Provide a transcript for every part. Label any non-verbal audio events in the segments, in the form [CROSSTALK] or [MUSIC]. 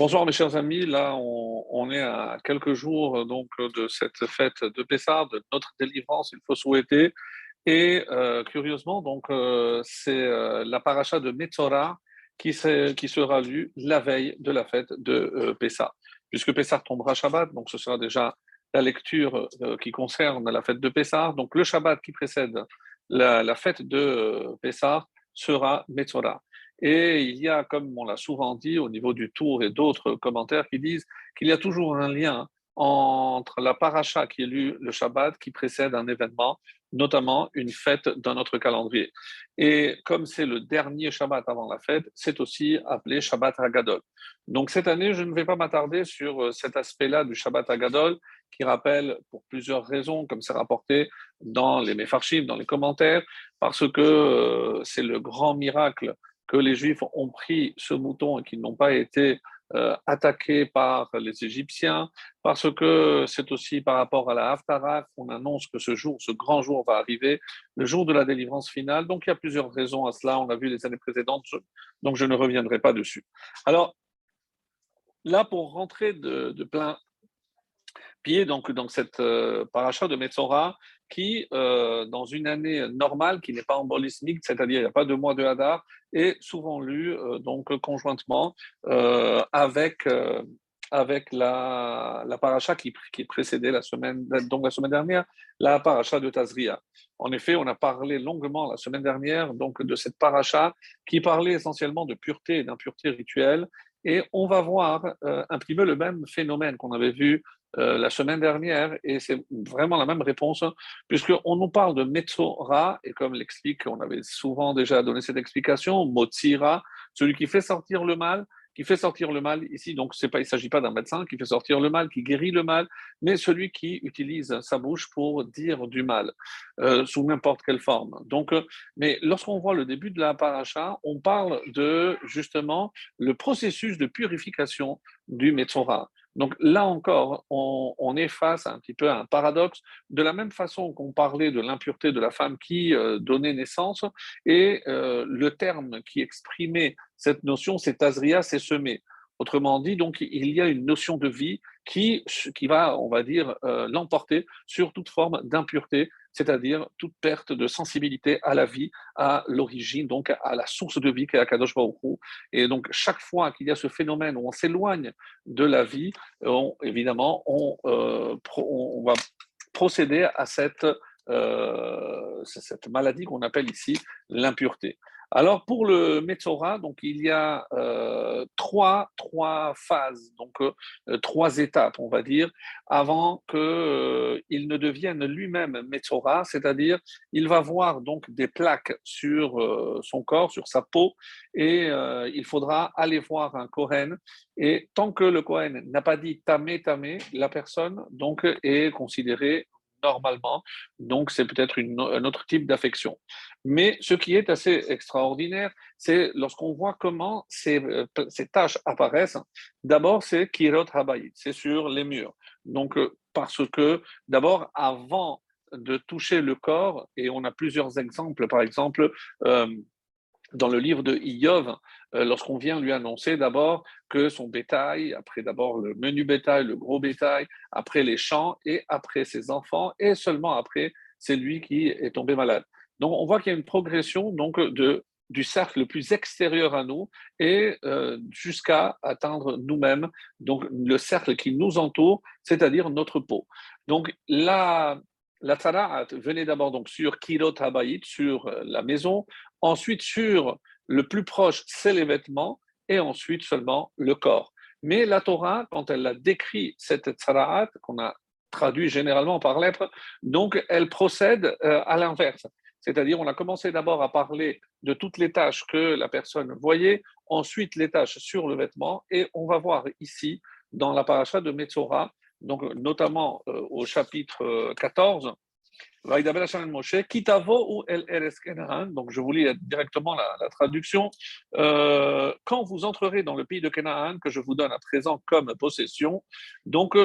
Bonsoir mes chers amis, là on, est à quelques jours donc de cette fête de Pessah, de notre délivrance, il faut souhaiter. Et euh, curieusement, donc euh, c'est euh, la paracha de Metzora qui, qui, sera lue la veille de la fête de Pessah. Puisque Pessah tombera Shabbat, donc ce sera déjà la lecture qui concerne la fête de Pessah. Donc le Shabbat qui précède la, la fête de Pessah sera Metzora. Et il y a, comme on l'a souvent dit au niveau du tour et d'autres commentaires qui disent qu'il y a toujours un lien entre la paracha qui est lue le Shabbat qui précède un événement, notamment une fête dans notre calendrier. Et comme c'est le dernier Shabbat avant la fête, c'est aussi appelé Shabbat Hagadol. Donc cette année, je ne vais pas m'attarder sur euh, cet aspect-là du Shabbat Hagadol qui rappelle pour plusieurs raisons, comme c'est rapporté dans les Mefarshim, dans les commentaires, parce que euh, c'est le grand miracle que les Juifs ont pris ce mouton et qu'ils n'ont pas été euh, attaqués par les Égyptiens, parce que c'est aussi par rapport à la Haftarah qu'on annonce que ce jour, ce grand jour va arriver, le jour de la délivrance finale. Donc il y a plusieurs raisons à cela, on a vu les années précédentes, donc je ne reviendrai pas dessus. Alors, là, pour rentrer de, plein pied donc, dans cette euh, paracha de Metzora, qui, euh, dans une année normale, qui n'est pas embolismique, c'est-à-dire il n'y a pas de mois de Hadar, est souvent lu euh, donc conjointement euh, avec, avec la, paracha qui, qui, précédait la semaine, donc la semaine dernière, la paracha de Tazria. En effet, on a parlé longuement la semaine dernière donc de cette paracha qui parlait essentiellement de pureté et d'impureté rituelle. Et on va voir peu le même phénomène qu'on avait vu euh, la semaine dernière, et c'est vraiment la même réponse, puisqu'on nous parle de Metzora, et comme l'explique, on avait souvent déjà donné cette explication, Motsira, celui qui fait sortir le mal, qui fait sortir le mal ici, donc pas, il ne s'agit pas d'un médecin qui fait sortir le mal, qui guérit le mal, mais celui qui utilise sa bouche pour dire du mal, euh, sous n'importe quelle forme. Donc, euh, mais lorsqu'on voit le début de la paracha, on parle de justement le processus de purification du Metzora. Donc là encore, on, est face un petit peu à un paradoxe. De la même façon qu'on parlait de l'impureté de la femme qui euh, donnait naissance, et euh, le terme qui exprimait cette notion, c'est Azria, c'est semer. Autrement dit, il y a une notion de vie qui, qui va, on va dire, euh, l'emporter sur toute forme d'impureté, c'est-à-dire toute perte de sensibilité à la vie, à l'origine, donc à la source de vie qui est Akadosh Baruch Et donc, chaque fois qu'il y a ce phénomène où on s'éloigne de la vie, évidemment, on, euh, on, va procéder à euh, cette maladie qu'on appelle ici l'impureté. Alors pour le Metzora, donc il y a euh, trois, trois phases, donc euh, trois étapes, on va dire, avant qu'il euh, ne devienne lui-même Metzora, c'est-à-dire il va voir donc des plaques sur son corps, sur sa peau, et il faudra aller voir un Kohen. Et tant que le Kohen n'a pas dit tamé tamé, la personne donc est considérée normalement. Donc, c'est peut-être un autre type d'affection. Mais ce qui est assez extraordinaire, c'est lorsqu'on voit comment ces, euh, ces tâches apparaissent. D'abord, c'est Kirot Habayit, c'est sur les murs. Donc, euh, parce que d'abord, avant de toucher le corps, et on a plusieurs exemples, par exemple, euh, dans le livre de Iyov, euh, lorsqu'on vient lui annoncer d'abord que son bétail, après d'abord le menu bétail, le gros bétail, après les champs et après ses enfants, et seulement après, c'est lui qui est tombé malade. Donc on voit qu'il y a une progression donc de du cercle le plus extérieur à nous et euh, jusqu'à atteindre nous-mêmes, donc le cercle qui nous entoure, c'est-à-dire notre peau. Donc la, la venait d'abord donc sur Kirot Habayit, sur euh, la maison, ensuite sur le plus proche, c'est les vêtements, et ensuite seulement le corps. Mais la Torah, quand elle a décrit cette tsara'at, qu'on a traduit généralement par lettres, donc elle procède euh, à l'inverse. C'est-à-dire, on a commencé d'abord à parler de toutes les tâches que la personne voyait, ensuite les tâches sur le vêtement, et on va voir ici, dans la paracha de Metzora, donc notamment euh, au chapitre 14, euh, donc je vous lis directement la, traduction. Euh, quand vous entrerez dans le pays de Canaan, que je vous donne à présent comme possession, donc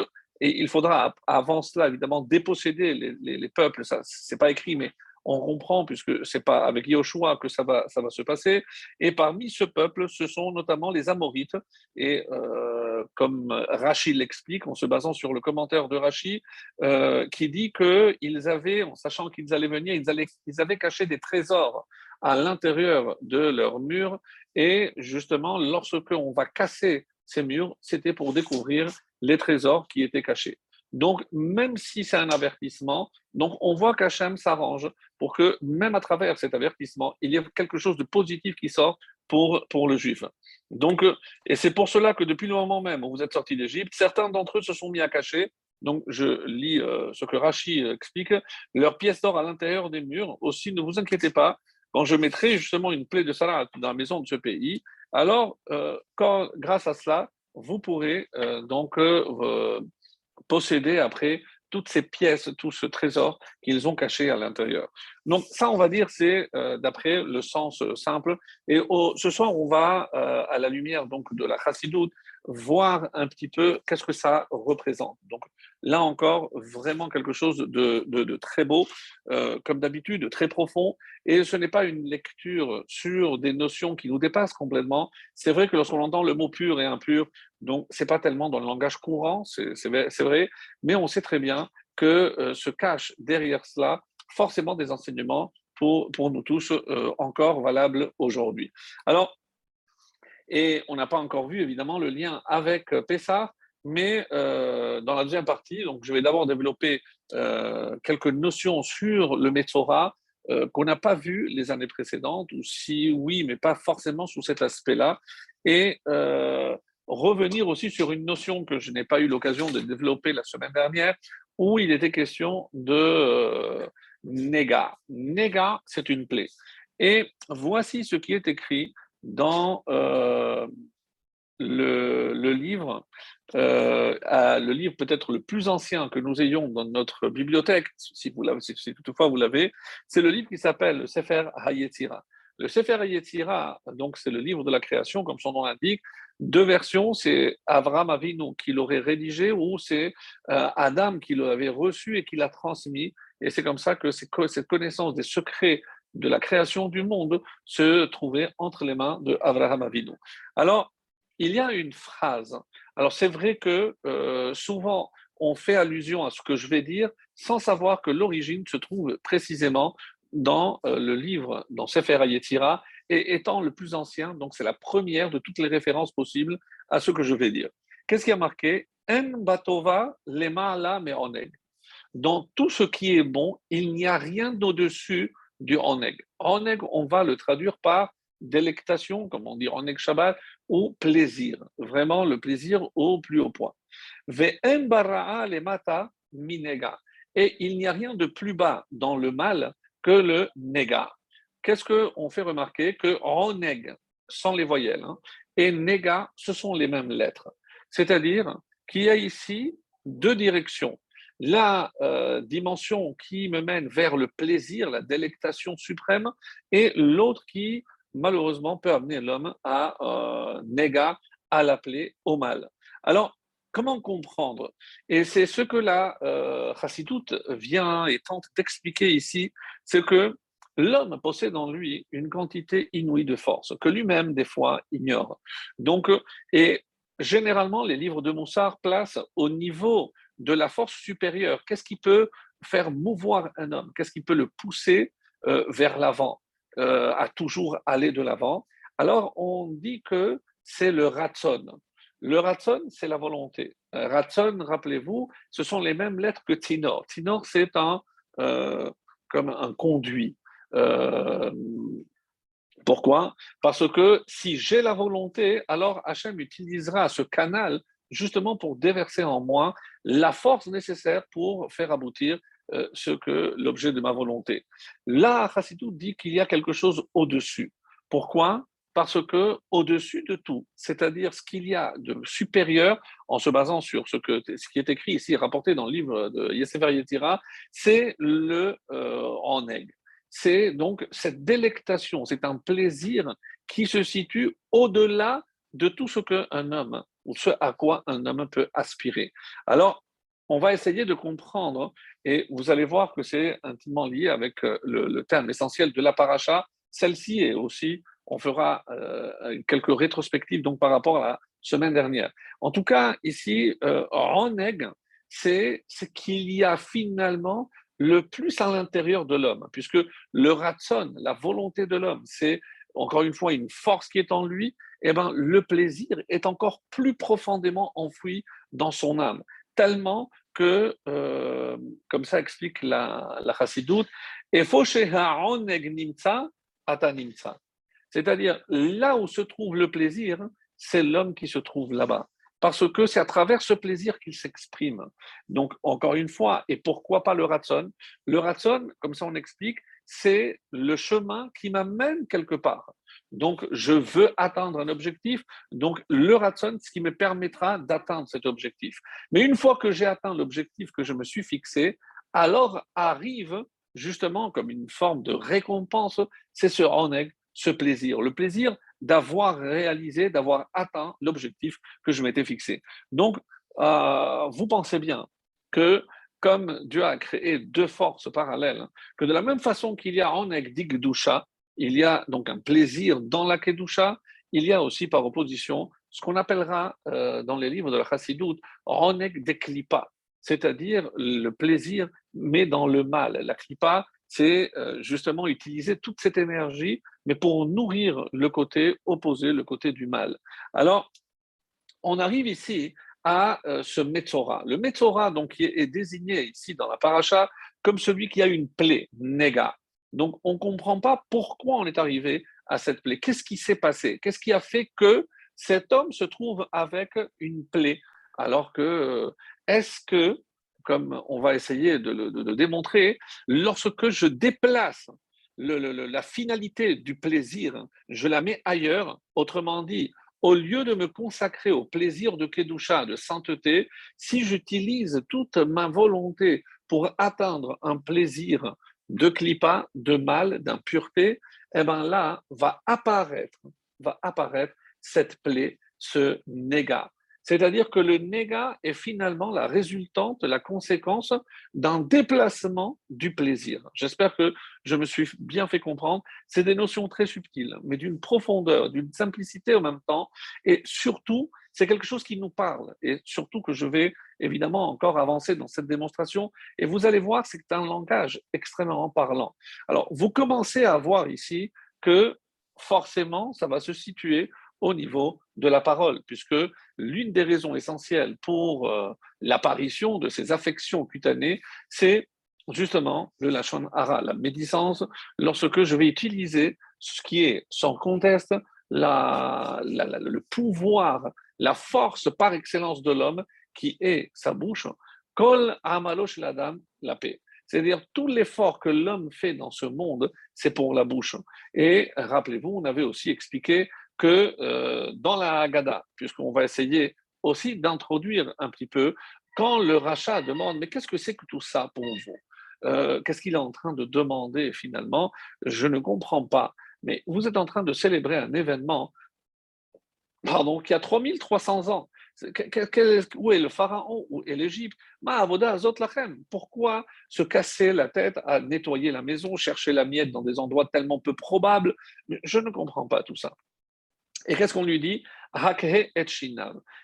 et il faudra avant cela évidemment déposséder les, les, peuples, ça c'est pas écrit, mais on comprend, puisque c'est pas avec Yoshua que ça va, se passer. Et parmi ce peuple, ce sont notamment les Amorites. Et euh, comme Rachi l'explique, en se basant sur le commentaire de Rachi, euh, qui dit qu'ils avaient, en sachant qu'ils allaient venir, ils, ils avaient caché des trésors à l'intérieur de leurs murs. Et justement, lorsque on va casser ces murs, c'était pour découvrir les trésors qui étaient cachés. Donc, même si c'est un avertissement, donc on voit qu'Hachem s'arrange pour que, même à travers cet avertissement, il y ait quelque chose de positif qui sort pour, pour le juif. Donc, euh, et c'est pour cela que depuis le moment même où vous êtes sortis d'Égypte, certains d'entre eux se sont mis à cacher. Donc, je lis euh, ce que Rachi explique. Leurs pièces d'or à l'intérieur des murs. Aussi, ne vous inquiétez pas, quand je mettrai justement une plaie de salat dans la maison de ce pays, alors, euh, quand, grâce à cela, vous pourrez donc posséder après toutes ces pièces, tout ce trésor qu'ils ont caché à l'intérieur. Donc ça, on va dire, c'est euh, d'après le sens euh, simple. Et ce soir, on va, euh, à la lumière donc de la chassidoute, voir un petit peu qu'est-ce que ça représente. Donc là encore, vraiment quelque chose de, très beau, comme d'habitude, très profond. Et ce n'est pas une lecture sur des notions qui nous dépassent complètement. C'est vrai que lorsqu'on entend le mot pur et impur, donc c'est pas tellement dans le langage courant, c'est vrai, mais on sait très bien que se cache derrière cela forcément des enseignements pour, pour nous tous euh, encore valables aujourd'hui. Alors, et on n'a pas encore vu évidemment le lien avec euh, Pessah, mais euh, dans la deuxième partie, donc je vais d'abord développer quelques notions sur le Metzora qu'on n'a pas vu les années précédentes, ou si oui, mais pas forcément sous cet aspect-là, et revenir aussi sur une notion que je n'ai pas eu l'occasion de développer la semaine dernière, où il était question de Nega. Nega, c'est une plaie. Et voici ce qui est écrit dans euh, le, livre, euh, le livre peut-être le plus ancien que nous ayons dans notre bibliothèque, si, vous si toutefois vous l'avez, c'est le livre qui s'appelle le Sefer Hayetira. Le Sefer Hayetira, donc c'est le livre de la création, comme son nom l'indique. Deux versions, c'est Avram Avinu qui l'aurait rédigé ou c'est euh, Adam qui l'avait reçu et qui l'a transmis et c'est comme ça que cette connaissance des secrets de la création du monde se trouvait entre les mains de Abraham Avinu. Alors, il y a une phrase. Alors, c'est vrai que euh, souvent, on fait allusion à ce que je vais dire sans savoir que l'origine se trouve précisément dans euh, le livre, dans Sefer Ayetira, et étant le plus ancien, donc c'est la première de toutes les références possibles à ce que je vais dire. Qu'est-ce qui a marqué? En batova lema la meoneg dans tout ce qui est bon, il n'y a rien d'au-dessus du oneg. Oneg, on va le traduire par délectation, comme on dit oneg Shabbat, ou plaisir. Vraiment le plaisir au plus haut point. le mata minega. Et il n'y a rien de plus bas dans le mal que le nega. Qu'est-ce qu'on fait remarquer Que oneg, sans les voyelles, hein, et nega, ce sont les mêmes lettres. C'est-à-dire qu'il y a ici deux directions la euh, dimension qui me mène vers le plaisir, la délectation suprême, et l'autre qui, malheureusement, peut amener l'homme à euh, à l'appeler au mal. Alors, comment comprendre? Et c'est ce que la euh, vient et tente d'expliquer ici, c'est que l'homme possède en lui une quantité inouïe de force, que lui-même, des fois, ignore. Donc, et généralement, les livres de Moussard placent au niveau de la force supérieure. Qu'est-ce qui peut faire mouvoir un homme? Qu'est-ce qui peut le pousser euh, vers l'avant, euh, à toujours aller de l'avant? Alors, on dit que c'est le ratson. Le ratson, c'est la volonté. Euh, ratson, rappelez-vous, ce sont les mêmes lettres que tinor. Tinor, c'est un, comme un conduit. pourquoi? Parce que si j'ai la volonté, alors Hachem utilisera ce canal justement pour déverser en moi la force nécessaire pour faire aboutir euh, ce que l'objet de ma volonté. Là, Chassidou dit qu'il y a quelque chose au-dessus. Pourquoi? Parce que au-dessus de tout, c'est-à-dire ce qu'il y a de supérieur, en se basant sur ce, que, ce qui est écrit ici, rapporté dans le livre de Yesefer Yetira, c'est le euh, C'est donc cette délectation, c'est un plaisir qui se situe au-delà de tout ce qu'un homme ou ce à quoi un homme peut aspirer. Alors, on va essayer de comprendre Et vous allez voir que c'est intimement lié avec euh, le, thème essentiel de la paracha. Celle-ci est aussi, on fera euh, quelques rétrospectives donc par rapport à la semaine dernière. En tout cas, ici, euh, c'est qu'il y a finalement le plus à l'intérieur de l'homme, puisque le ratson, la volonté de l'homme, c'est encore une fois une force qui est en lui, eh ben, le plaisir est encore plus profondément enfoui dans son âme, tellement que, euh, comme ça explique la, la chassidoute, c'est-à-dire là où se trouve le plaisir, c'est l'homme qui se trouve là-bas. Parce que c'est à travers ce plaisir qu'il s'exprime. Donc, encore une fois, et pourquoi pas le ratson? Le ratson, comme ça on explique, c'est le chemin qui m'amène quelque part. Donc, je veux atteindre un objectif. Donc, le ratson, ce qui me permettra d'atteindre cet objectif. Mais une fois que j'ai atteint l'objectif que je me suis fixé, alors arrive justement comme une forme de récompense, c'est ce oneg, ce plaisir. Le plaisir d'avoir réalisé, d'avoir atteint l'objectif que je m'étais fixé. Donc, euh, vous pensez bien que comme Dieu a créé deux forces parallèles, que de la même façon qu'il y a en Dusha, il y a donc un plaisir dans la Kedusha, il y a aussi par opposition ce qu'on appellera euh, dans les livres de la Chassidut Oneg de c'est-à-dire le plaisir mais dans le mal. La Klipa, c'est euh, justement utiliser toute cette énergie, mais pour nourrir le côté opposé, le côté du mal. Alors, on arrive ici à euh, ce Metzora. Le Metzora, donc, est désigné ici dans la paracha comme celui qui a une plaie, Nega. Donc, on ne comprend pas pourquoi on est arrivé à cette plaie. Qu'est-ce qui s'est passé? Qu'est-ce qui a fait que cet homme se trouve avec une plaie? Alors que, euh, est-ce que comme on va essayer de le démontrer, lorsque je déplace la finalité du plaisir, je la mets ailleurs, autrement dit, au lieu de me consacrer au plaisir de Kedusha, de sainteté, si j'utilise toute ma volonté pour atteindre un plaisir de klipa, de mal, d'impureté, eh bien là va apparaître, va apparaître cette plaie, ce négat. C'est-à-dire que le négat est finalement la résultante, la conséquence d'un déplacement du plaisir. J'espère que je me suis bien fait comprendre. C'est des notions très subtiles, mais d'une profondeur, d'une simplicité en même temps. Et surtout, c'est quelque chose qui nous parle. Et surtout que je vais évidemment encore avancer dans cette démonstration. Et vous allez voir, c'est un langage extrêmement parlant. Alors, vous commencez à voir ici que forcément, ça va se situer au niveau de la parole, puisque l'une des raisons essentielles pour euh, l'apparition de ces affections cutanées, c'est justement le lachon hara, la médisance, lorsque je vais utiliser ce qui est sans conteste le pouvoir, la force par excellence de l'homme, qui est sa bouche, kol amalosh ladam, la paix. C'est-à-dire tout l'effort que l'homme fait dans ce monde, c'est pour la bouche. Et rappelez-vous, on avait aussi expliqué que euh, dans la Haggadah, puisqu'on va essayer aussi d'introduire un petit peu, quand le rachat demande, mais qu'est-ce que c'est que tout ça pour vous? Euh, Qu'est-ce qu'il est en train de demander finalement? Je ne comprends pas. Mais vous êtes en train de célébrer un événement, pardon, qui a 3300 ans. où est le pharaon? Où est l'Égypte? Pourquoi se casser la tête à nettoyer la maison, chercher la miette dans des endroits tellement peu probables? Je ne comprends pas tout ça. Et qu'est-ce qu'on lui dit? Et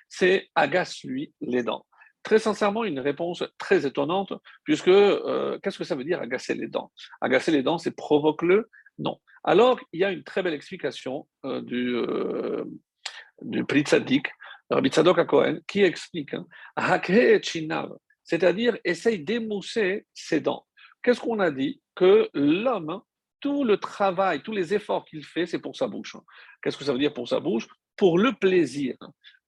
C'est agace-lui les dents. Très sincèrement, une réponse très étonnante, puisque euh, qu'est-ce que ça veut dire agacer les dents? Agacer les dents, c'est provoque-le? Non. Alors, il y a une très belle explication euh, du, euh, du Rabbi Cohen, qui explique hein, c'est-à-dire essaye d'émousser ses dents. Qu'est-ce qu'on a dit? Que l'homme tout le travail, tous les efforts qu'il fait, c'est pour sa bouche. Qu'est-ce que ça veut dire pour sa bouche? Pour le plaisir.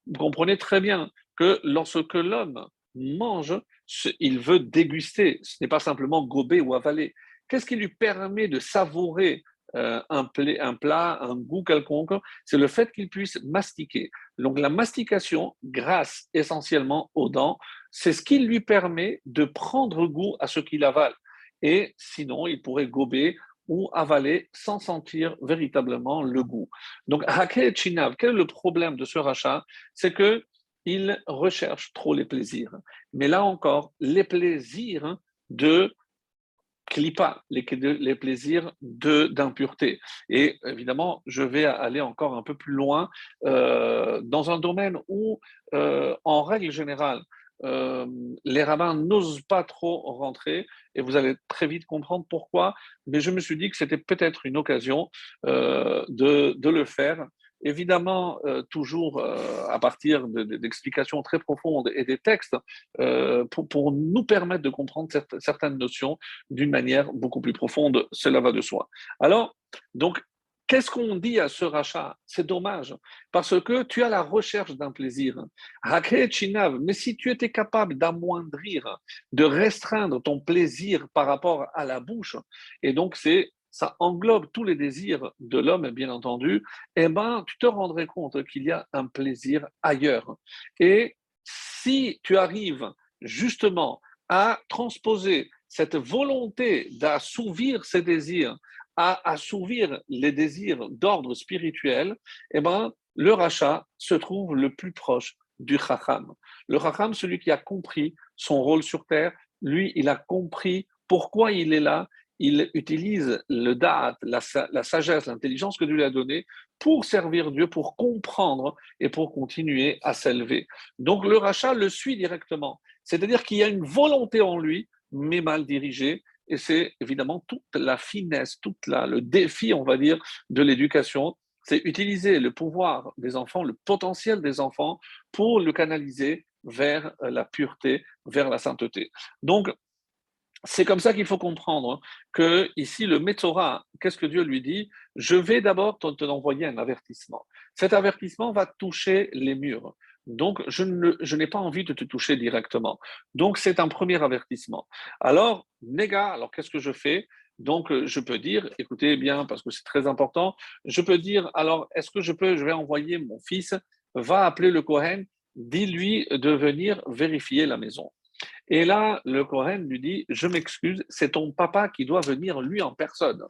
Vous comprenez très bien que lorsque l'homme mange, il veut déguster. Ce n'est pas simplement gober ou avaler. Qu'est-ce qui lui permet de savourer euh, un, plat, un goût quelconque? C'est le fait qu'il puisse mastiquer. Donc la mastication, grâce essentiellement aux dents, c'est ce qui lui permet de prendre goût à ce qu'il avale. Et sinon, il pourrait gober ou avaler sans sentir véritablement le goût. Donc, Hakel Chinav, quel est le problème de ce rachat? C'est que il recherche trop les plaisirs. Mais là encore, les plaisirs de clipa, les, les plaisirs d'impureté. Et évidemment, je vais aller encore un peu plus loin euh, dans un domaine où, euh, en règle générale, euh, les rabbins n'osent pas trop rentrer, et vous allez très vite comprendre pourquoi, mais je me suis dit que c'était peut-être une occasion de, de, le faire évidemment euh, toujours euh, à partir d'explications très profondes et des textes euh, pour, nous permettre de comprendre certaines notions d'une manière beaucoup plus profonde. Cela va de soi. Alors, donc, Qu'est-ce qu'on dit à ce rachat? C'est dommage, parce que tu as la recherche d'un plaisir. Mais si tu étais capable d'amoindrir, de restreindre ton plaisir par rapport à la bouche, et donc c'est ça englobe tous les désirs de l'homme, bien entendu, eh ben, tu te rendrais compte qu'il y a un plaisir ailleurs. Et si tu arrives justement à transposer cette volonté d'assouvir ces désirs, à assouvir les désirs d'ordre spirituel, eh ben, le rachat se trouve le plus proche du chacham. Le chacham, celui qui a compris son rôle sur terre, lui, il a compris pourquoi il est là il utilise le da'at, la, sagesse, l'intelligence que Dieu lui a donnée pour servir Dieu, pour comprendre et pour continuer à s'élever. Donc le rachat le suit directement. C'est-à-dire qu'il y a une volonté en lui, mais mal dirigée. Et c'est évidemment toute la finesse, tout le défi, on va dire, de l'éducation. C'est utiliser le pouvoir des enfants, le potentiel des enfants pour le canaliser vers la pureté, vers la sainteté. Donc, c'est comme ça qu'il faut comprendre que ici le Metzora, qu'est-ce que Dieu lui dit? Je vais d'abord te, envoyer un avertissement. Cet avertissement va toucher les murs. Donc, je, n'ai pas envie de te toucher directement. Donc, c'est un premier avertissement. Alors, néga, alors qu'est-ce que je fais? Donc, je peux dire, écoutez bien, parce que c'est très important, je peux dire, alors, est-ce que je peux, je vais envoyer mon fils, va appeler le Kohen, dis-lui de venir vérifier la maison. Et là, le Kohen lui dit Je m'excuse, c'est ton papa qui doit venir lui en personne.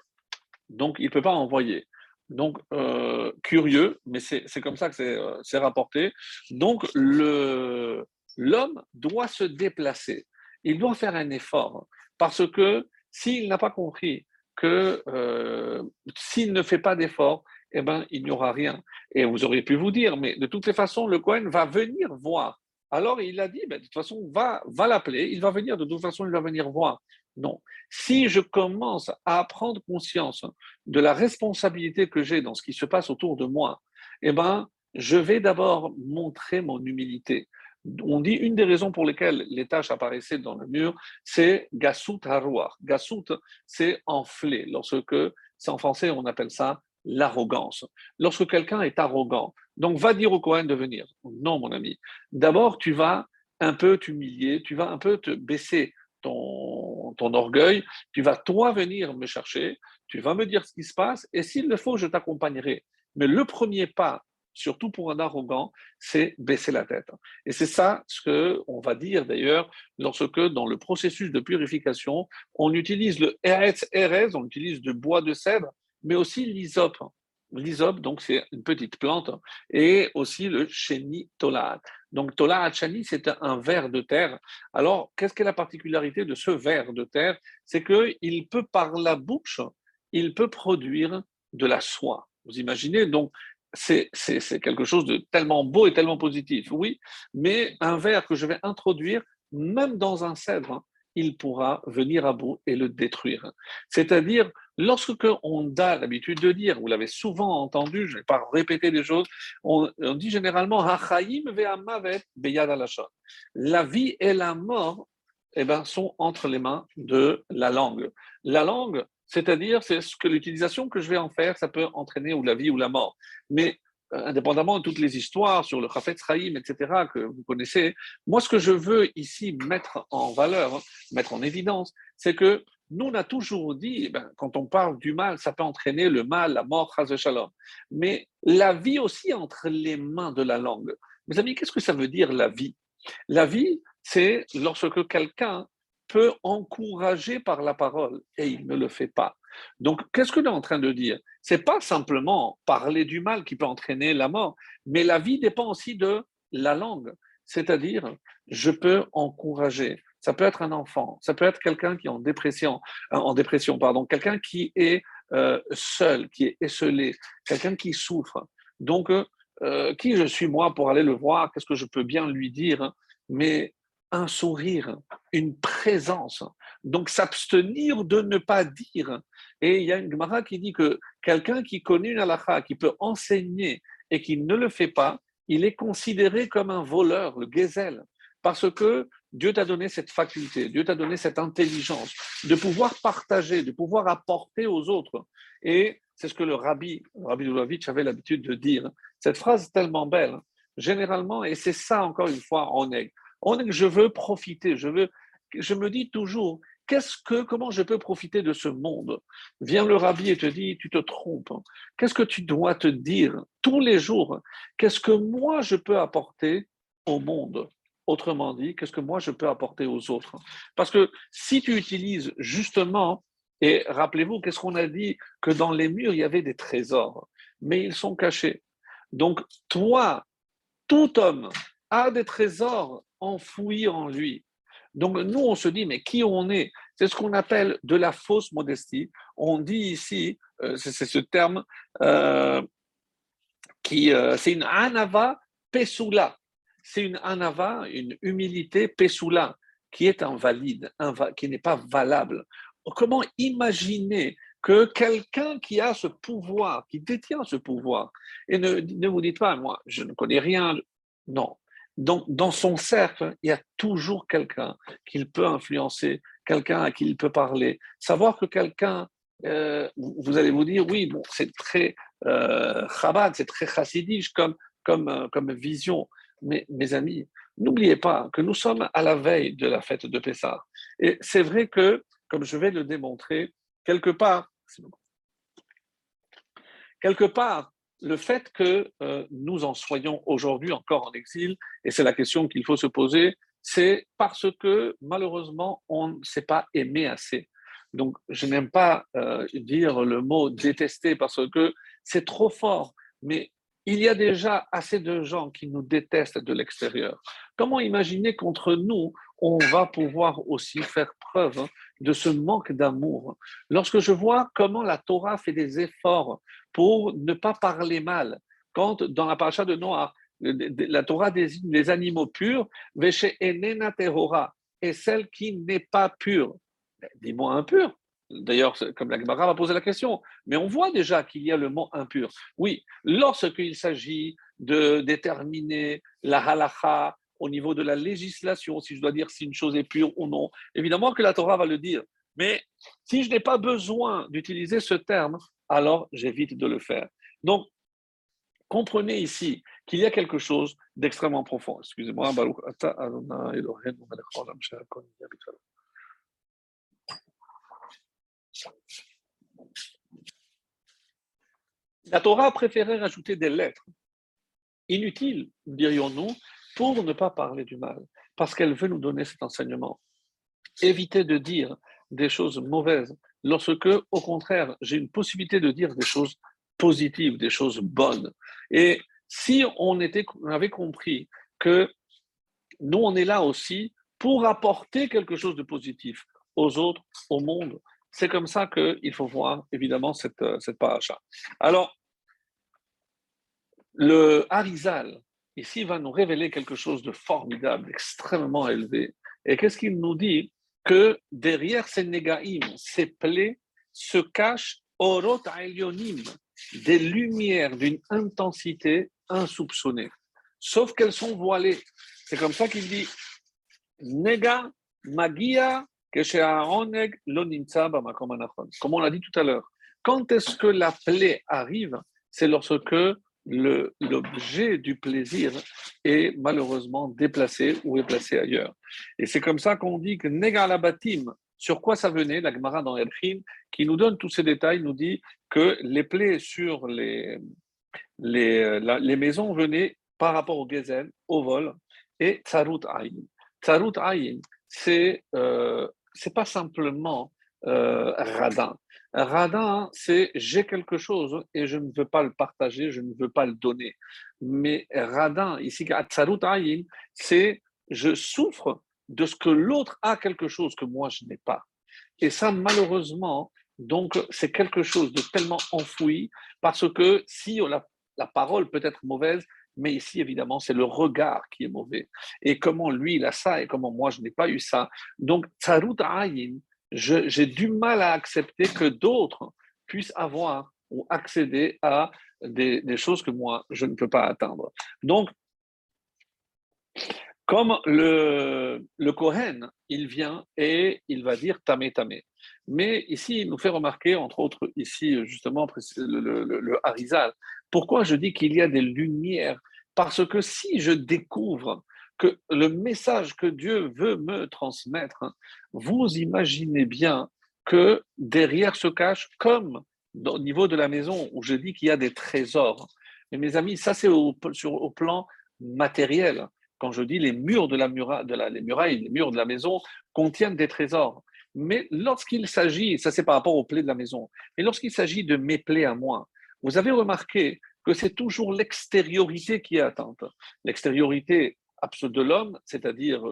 Donc, il ne peut pas envoyer. Donc, euh, curieux, mais c'est comme ça que euh, c'est rapporté. Donc, l'homme doit se déplacer. Il doit faire un effort. Parce que s'il n'a pas compris que euh, s'il ne fait pas d'effort, eh ben, il n'y aura rien. Et vous auriez pu vous dire, mais de toutes les façons, le Cohen va venir voir alors il a dit, ben, de toute façon, va, va l'appeler, il va venir, de toute façon, il va venir voir. Non. Si je commence à prendre conscience de la responsabilité que j'ai dans ce qui se passe autour de moi, eh ben, je vais d'abord montrer mon humilité. On dit une des raisons pour lesquelles les tâches apparaissaient dans le mur, c'est gassout harouar. Gassout, c'est enflé. Lorsque, c'est en français, on appelle ça l'arrogance. Lorsque quelqu'un est arrogant, donc va dire au Cohen de venir. Non, mon ami. D'abord, tu vas un peu t'humilier, tu vas un peu te baisser ton, ton orgueil, tu vas toi venir me chercher, tu vas me dire ce qui se passe, et s'il le faut, je t'accompagnerai. Mais le premier pas, surtout pour un arrogant, c'est baisser la tête. Et c'est ça ce qu'on va dire d'ailleurs lorsque dans le processus de purification, on utilise le Eretz Erez, on utilise du bois de cèdre mais aussi l'hysope. L'hysope, donc, c'est une petite plante, et aussi le chéni tolaat. Donc, tolaat chani, c'est un ver de terre. Alors, qu'est-ce qu'est la particularité de ce ver de terre? C'est qu'il peut, par la bouche, il peut produire de la soie. Vous imaginez Donc, c'est quelque chose de tellement beau et tellement positif, oui, mais un verre que je vais introduire, même dans un cèdre, il pourra venir à bout et le détruire. C'est-à-dire, lorsque on a l'habitude de dire, vous l'avez souvent entendu, je ne vais pas répéter les choses, on, dit généralement La vie et la mort eh ben, sont entre les mains de la langue. La langue, c'est-à-dire, c'est ce que l'utilisation que je vais en faire, ça peut entraîner ou la vie ou la mort. Mais indépendamment de toutes les histoires sur le Chafetz Chaim, etc., que vous connaissez, moi, ce que je veux ici mettre en valeur, mettre en évidence, c'est que nous, on a toujours dit, ben, quand on parle du mal, ça peut entraîner le mal, la mort, shalom. Mais la vie aussi entre les mains de la langue. Mes amis, qu'est-ce que ça veut dire la vie? La vie, c'est lorsque quelqu'un peut encourager par la parole et il ne le fait pas. Donc, qu'est-ce que nous est en train de dire? C'est pas simplement parler du mal qui peut entraîner la mort, mais la vie dépend aussi de la langue. C'est-à-dire, je peux encourager. ça peut être un enfant, ça peut être quelqu'un qui est en dépression, euh, en dépression pardon, quelqu'un qui est euh, seul, qui est esselé, quelqu'un qui souffre. Donc, euh, qui je suis moi pour aller le voir? Qu'est-ce que je peux bien lui dire? Mais un sourire, une présence. Donc, s'abstenir de ne pas dire. Et il y a une Gemara qui dit que quelqu'un qui connaît une halakha, qui peut enseigner et qui ne le fait pas, il est considéré comme un voleur, le gezel. Parce que Dieu t'a donné cette faculté, Dieu t'a donné cette intelligence de pouvoir partager, de pouvoir apporter aux autres. Et c'est ce que le rabbi, le rabbi Lulavitch avait l'habitude de dire. Cette phrase tellement belle, généralement, et c'est ça encore une fois, on est, on je veux profiter, je veux, je me dis toujours, qu'est-ce que, comment je peux profiter de ce monde? Vient le rabbi et te dit, tu te trompes. Qu'est-ce que tu dois te dire tous les jours? Qu'est-ce que moi je peux apporter au monde? Autrement dit, qu'est-ce que moi je peux apporter aux autres? Parce que si tu utilises justement, et rappelez-vous, qu'est-ce qu'on a dit? Que dans les murs, il y avait des trésors, mais ils sont cachés. Donc, toi, tout homme a des trésors enfouis en lui. Donc, nous, on se dit, mais qui on est? C'est ce qu'on appelle de la fausse modestie. On dit ici, euh, c'est ce terme, euh, qui, euh, c'est une anava pesula c'est une anava, une humilité pesula, qui est invalide, qui n'est pas valable. Comment imaginer que quelqu'un qui a ce pouvoir, qui détient ce pouvoir, et ne, ne vous dites pas, moi, je ne connais rien, non. Donc, dans son cercle, il y a toujours quelqu'un qu'il peut influencer, quelqu'un à qui il peut parler. Savoir que quelqu'un, euh, vous allez vous dire, oui, bon, c'est très euh, chabad, c'est très chassidique comme, comme, euh, comme vision. Mais mes amis, n'oubliez pas que nous sommes à la veille de la fête de Pessah. Et c'est vrai que, comme je vais le démontrer, quelque part, quelque part, le fait que euh, nous en soyons aujourd'hui encore en exil, et c'est la question qu'il faut se poser, c'est parce que malheureusement, on ne s'est pas aimé assez. Donc, je n'aime pas euh, dire le mot détester parce que c'est trop fort, mais il y a déjà assez de gens qui nous détestent de l'extérieur. Comment imaginer qu'entre nous, on va pouvoir aussi faire preuve hein, de ce manque d'amour Lorsque je vois comment la Torah fait des efforts pour ne pas parler mal, quand dans la paracha de Noah, la Torah désigne les animaux purs, Veshe enena terora, et celle qui n'est pas pure. Dis-moi impur. D'ailleurs, comme la Gemara va poser la question, mais on voit déjà qu'il y a le mot impur. Oui, lorsqu'il s'agit de déterminer la halacha au niveau de la législation, si je dois dire si une chose est pure ou non, évidemment que la Torah va le dire. Mais si je n'ai pas besoin d'utiliser ce terme, alors j'évite de le faire. Donc, comprenez ici qu'il y a quelque chose d'extrêmement profond. Excusez-moi, La Torah a préféré rajouter des lettres inutiles, dirions-nous, pour ne pas parler du mal, parce qu'elle veut nous donner cet enseignement. Éviter de dire des choses mauvaises lorsque, au contraire, j'ai une possibilité de dire des choses positives, des choses bonnes. Et si on, avait compris que nous, on est là aussi pour apporter quelque chose de positif aux autres, au monde, c'est comme ça qu'il faut voir, évidemment, cette, euh, cette paracha. Alors, le Harizal, ici, va nous révéler quelque chose de formidable, extrêmement élevé. Et qu'est-ce qu'il nous dit? Que derrière ces négaïm, ces plaies, se cachent orot aelionim, des lumières d'une intensité insoupçonnée. Sauf qu'elles sont voilées. C'est comme ça qu'il dit Nega magia comme on l'a dit tout à l'heure, quand est-ce que la plaie arrive? C'est lorsque l'objet du plaisir est malheureusement déplacé ou est placé ailleurs. Et c'est comme ça qu'on dit que Negalabatim, sur quoi ça venait La Gemara dans Elchim, qui nous donne tous ces détails, nous dit que les plaies sur les, les, les maisons venaient par rapport au gezel, au vol, et Tsarut Ayin. Tsarut Ayin, c'est euh, pas simplement euh, radin. Radin, c'est j'ai quelque chose et je ne veux pas le partager, je ne veux pas le donner. Mais radin, ici, c'est je souffre de ce que l'autre a quelque chose que moi je n'ai pas. Et ça, malheureusement, donc c'est quelque chose de tellement enfoui parce que si la, parole peut être mauvaise, mais ici, évidemment, c'est le regard qui est mauvais. Et comment lui, il a ça et comment moi, je n'ai pas eu ça. Donc, Tsarut j'ai du mal à accepter que d'autres puissent avoir ou accéder à des, des, choses que moi, je ne peux pas atteindre. Donc, comme le, le Kohen, il vient et il va dire tamé tamé. Mais ici, il nous fait remarquer, entre autres, ici, justement, le, le, le Harizal, pourquoi je dis qu'il y a des lumières? Parce que si je découvre le message que Dieu veut me transmettre, vous imaginez bien que derrière se cache, comme au niveau de la maison où je dis qu'il y a des trésors. Mais mes amis, ça c'est au, plan matériel. Quand je dis les murs de la, la, les murailles, les murs de la maison contiennent des trésors. Mais lorsqu'il s'agit, ça c'est par rapport aux plaies de la maison, mais lorsqu'il s'agit de mes plaies à moi, vous avez remarqué que c'est toujours l'extériorité qui est atteinte. L'extériorité de l'homme, c'est-à-dire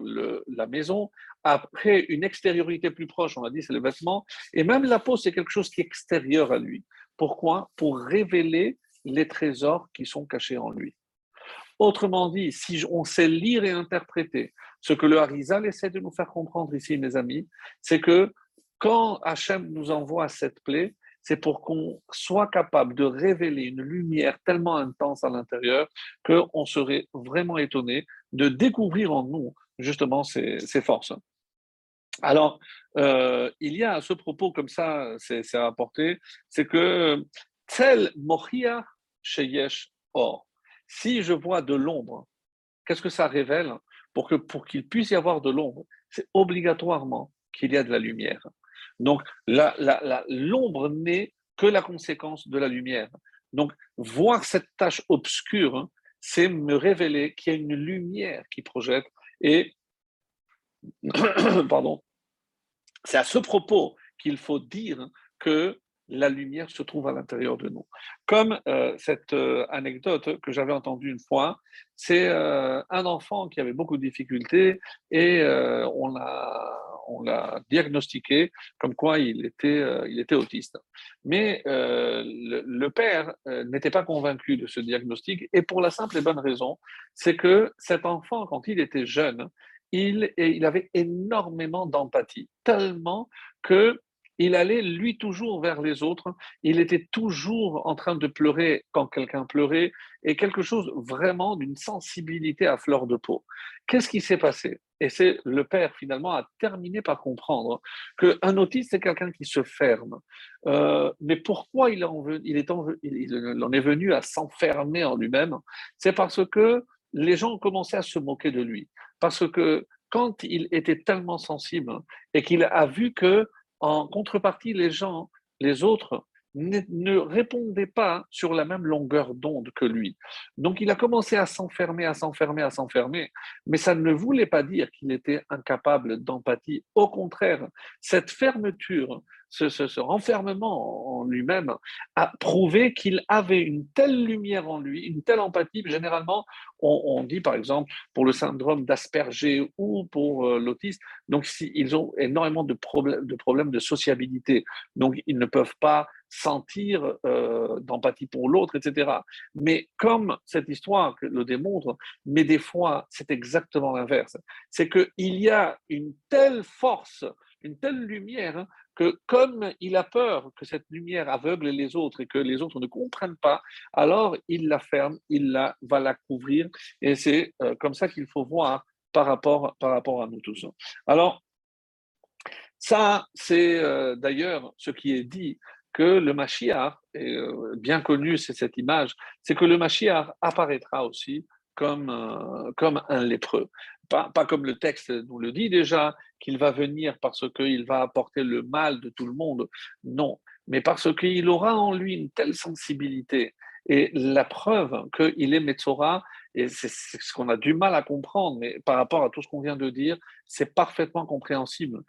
la maison. Après, une extériorité plus proche, on a dit, c'est le vêtement. Et même la peau, c'est quelque chose qui est extérieur à lui. Pourquoi? Pour révéler les trésors qui sont cachés en lui. Autrement dit, si on sait lire et interpréter ce que le Harizal essaie de nous faire comprendre ici, mes amis, c'est que quand Hachem nous envoie cette plaie, c'est pour qu'on soit capable de révéler une lumière tellement intense à l'intérieur qu'on serait vraiment étonné de découvrir en nous justement ces, forces. Alors, euh, il y a à ce propos comme ça, c'est rapporté, c'est que tel Moria Sheyesh Or. Si je vois de l'ombre, qu'est-ce que ça révèle Pour que pour qu'il puisse y avoir de l'ombre, c'est obligatoirement qu'il y a de la lumière. Donc, l'ombre n'est que la conséquence de la lumière. Donc, voir cette tâche obscure, c'est me révéler qu'il y a une lumière qui projette. Et, [CLEARS THROAT] pardon, c'est à ce propos qu'il faut dire que la lumière se trouve à l'intérieur de nous. Comme euh, cette euh, anecdote que j'avais entendue une fois, c'est euh, un enfant qui avait beaucoup de difficultés et on l'a diagnostiqué comme quoi il était, il était autiste. Mais le, le, père n'était pas convaincu de ce diagnostic et pour la simple et bonne raison, c'est que cet enfant, quand il était jeune, il, il avait énormément d'empathie, tellement que il allait lui toujours vers les autres, il était toujours en train de pleurer quand quelqu'un pleurait, et quelque chose vraiment d'une sensibilité à fleur de peau. Qu'est-ce qui s'est passé? Et c'est le père finalement a terminé par comprendre qu'un autiste, c'est quelqu'un qui se ferme. Euh, mais pourquoi il, en, il, est en, il en est venu à s'enfermer en lui-même? C'est parce que les gens ont commencé à se moquer de lui. Parce que quand il était tellement sensible et qu'il a vu que en contrepartie, les gens, les autres, ne, répondaient pas sur la même longueur d'onde que lui. Donc il a commencé à s'enfermer, à s'enfermer, à s'enfermer, mais ça ne voulait pas dire qu'il était incapable d'empathie. Au contraire, cette fermeture, ce, renfermement en lui-même a prouvé qu'il avait une telle lumière en lui, une telle empathie. Généralement, on, dit par exemple pour le syndrome d'Asperger ou pour euh, l'autisme, donc si, ils ont énormément de problèmes, de problèmes de sociabilité, donc ils ne peuvent pas sentir euh, d'empathie pour l'autre, etc. Mais comme cette histoire le démontre, mais des fois c'est exactement l'inverse, c'est qu'il y a une telle force, une telle lumière hein, que comme il a peur que cette lumière aveugle les autres et que les autres ne comprennent pas, alors il la ferme, il la, va la couvrir. Et c'est euh, comme ça qu'il faut voir par rapport, par rapport à nous tous. Alors, ça, c'est euh, d'ailleurs ce qui est dit que le Mashiach, euh, bien connu, c'est cette image, c'est que le Mashiach apparaîtra aussi comme, comme un lépreux. Pas, pas, comme le texte nous le dit déjà, qu'il va venir parce qu'il va apporter le mal de tout le monde. Non, mais parce qu'il aura en lui une telle sensibilité. Et la preuve qu'il est Metzora, et c'est ce qu'on a du mal à comprendre, mais par rapport à tout ce qu'on vient de dire, c'est parfaitement compréhensible.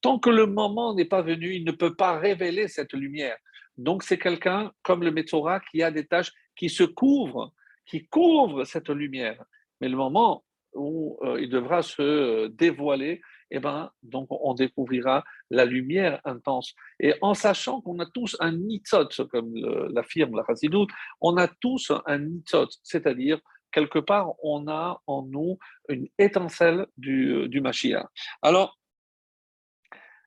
Tant que le moment n'est pas venu, il ne peut pas révéler cette lumière. Donc c'est quelqu'un comme le Metzora qui a des tâches qui se couvrent, qui couvrent cette lumière. Mais le moment où il devra se dévoiler, eh ben, donc on découvrira la lumière intense. Et en sachant qu'on a tous un nitzot, comme l'affirme la Chassidut, on a tous un nitzot, c'est-à-dire quelque part, on a en nous une étincelle du, du Mashiach. Alors,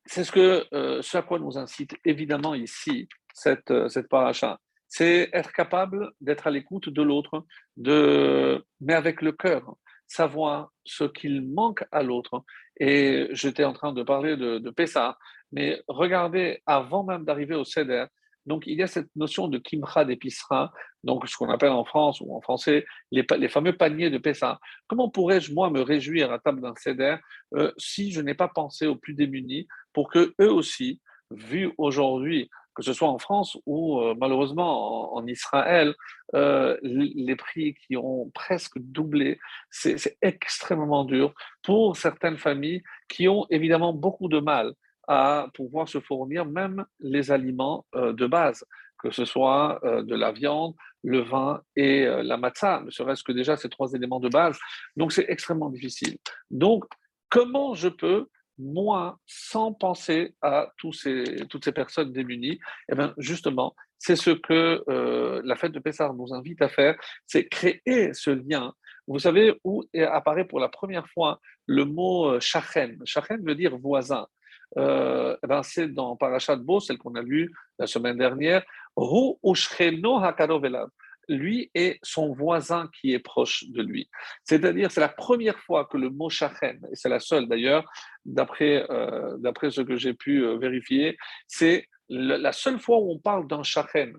c'est ce, que, euh, ce à quoi nous incite évidemment ici cette, euh, cette paracha. C'est être capable d'être à l'écoute de l'autre, de, mais avec le cœur, savoir ce qu'il manque à l'autre. Et j'étais en train de parler de, de Pessah, mais regardez, avant même d'arriver au Seder, donc, il y a cette notion de kimcha d'épicerin, donc ce qu'on appelle en France ou en français les, fameux paniers de Pessah. Comment pourrais-je, moi, me réjouir à table d'un céder euh, si je n'ai pas pensé aux plus démunis pour que eux aussi, vu aujourd'hui, que ce soit en France ou euh, malheureusement en, Israël, euh, les prix qui ont presque doublé, c'est extrêmement dur pour certaines familles qui ont évidemment beaucoup de mal à pouvoir se fournir même les aliments euh, de base, que ce soit de la viande, le vin et la matzah, ne serait-ce que déjà ces trois éléments de base. Donc c'est extrêmement difficile. Donc comment je peux moi, sans penser à toutes ces personnes démunies, eh bien, justement, c'est ce que la fête de Pessah nous invite à faire, c'est créer ce lien. Vous savez où apparaît pour la première fois le mot shachen. Shachen veut dire voisin euh, eh ben c'est dans Parashat Bo, celle qu'on a lue la semaine dernière, Ru lui et son voisin qui est proche de lui. C'est-à-dire, c'est la première fois que le mot shachen, et c'est la seule d'ailleurs, d'après euh, d'après ce que j'ai pu euh, vérifier, c'est la seule fois où on parle d'un shachen.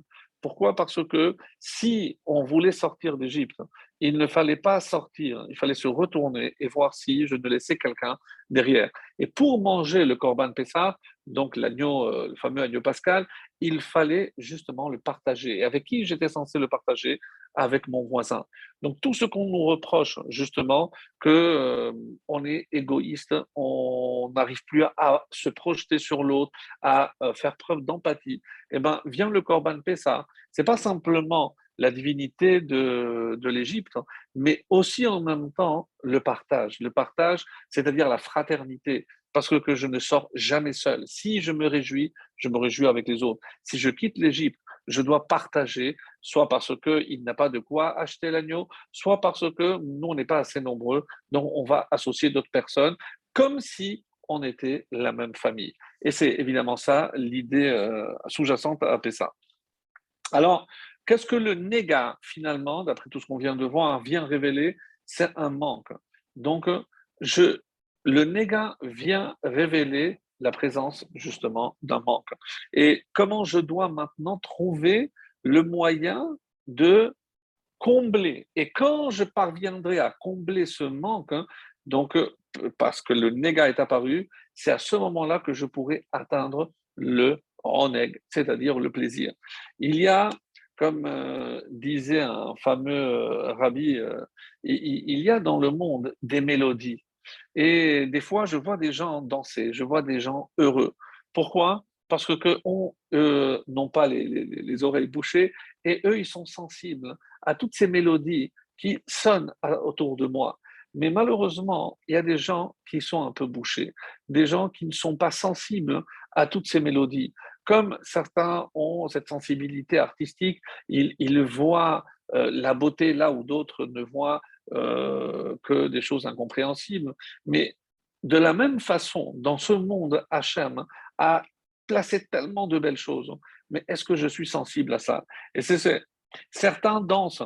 Pourquoi? Parce que si on voulait sortir d'Égypte, il ne fallait pas sortir, il fallait se retourner et voir si je ne laissais quelqu'un derrière. Et pour manger le Corban Pessah, donc l'agneau, euh, le fameux agneau pascal, il fallait justement le partager. Et avec qui j'étais censé le partager? Avec mon voisin. Donc tout ce qu'on nous reproche, justement, que euh, on est égoïste, on n'arrive plus à, se projeter sur l'autre, à euh, faire preuve d'empathie, eh ben vient le Corban Pessah. C'est pas simplement la divinité de, de l'Égypte, mais aussi en même temps le partage. Le partage, c'est-à-dire la fraternité, parce que, je ne sors jamais seul. Si je me réjouis, je me réjouis avec les autres. Si je quitte l'Égypte, je dois partager, soit parce qu'il n'a pas de quoi acheter l'agneau, soit parce que nous, on n'est pas assez nombreux, donc on va associer d'autres personnes, comme si on était la même famille. Et c'est évidemment ça l'idée euh, sous-jacente à Pessa. Alors, Qu'est-ce que le négat, finalement, d'après tout ce qu'on vient de voir, vient révéler? C'est un manque. Donc, je, le négat vient révéler la présence justement d'un manque. Et comment je dois maintenant trouver le moyen de combler? Et quand je parviendrai à combler ce manque, hein, donc parce que le négat est apparu, c'est à ce moment-là que je pourrai atteindre le oneg, c'est-à-dire le plaisir. Il y a comme euh, disait un fameux euh, rabbi, euh, il, y a dans le monde des mélodies. Et des fois, je vois des gens danser, je vois des gens heureux. Pourquoi? Parce que on n'ont pas les, les, oreilles bouchées et eux, ils sont sensibles à toutes ces mélodies qui sonnent autour de moi. Mais malheureusement, il y a des gens qui sont un peu bouchés, des gens qui ne sont pas sensibles à toutes ces mélodies comme certains ont cette sensibilité artistique, ils, voient euh, la beauté là où d'autres ne voient euh, que des choses incompréhensibles. Mais de la même façon, dans ce monde, Hachem a placé tellement de belles choses. Mais est-ce que je suis sensible à ça? Et c'est certains dansent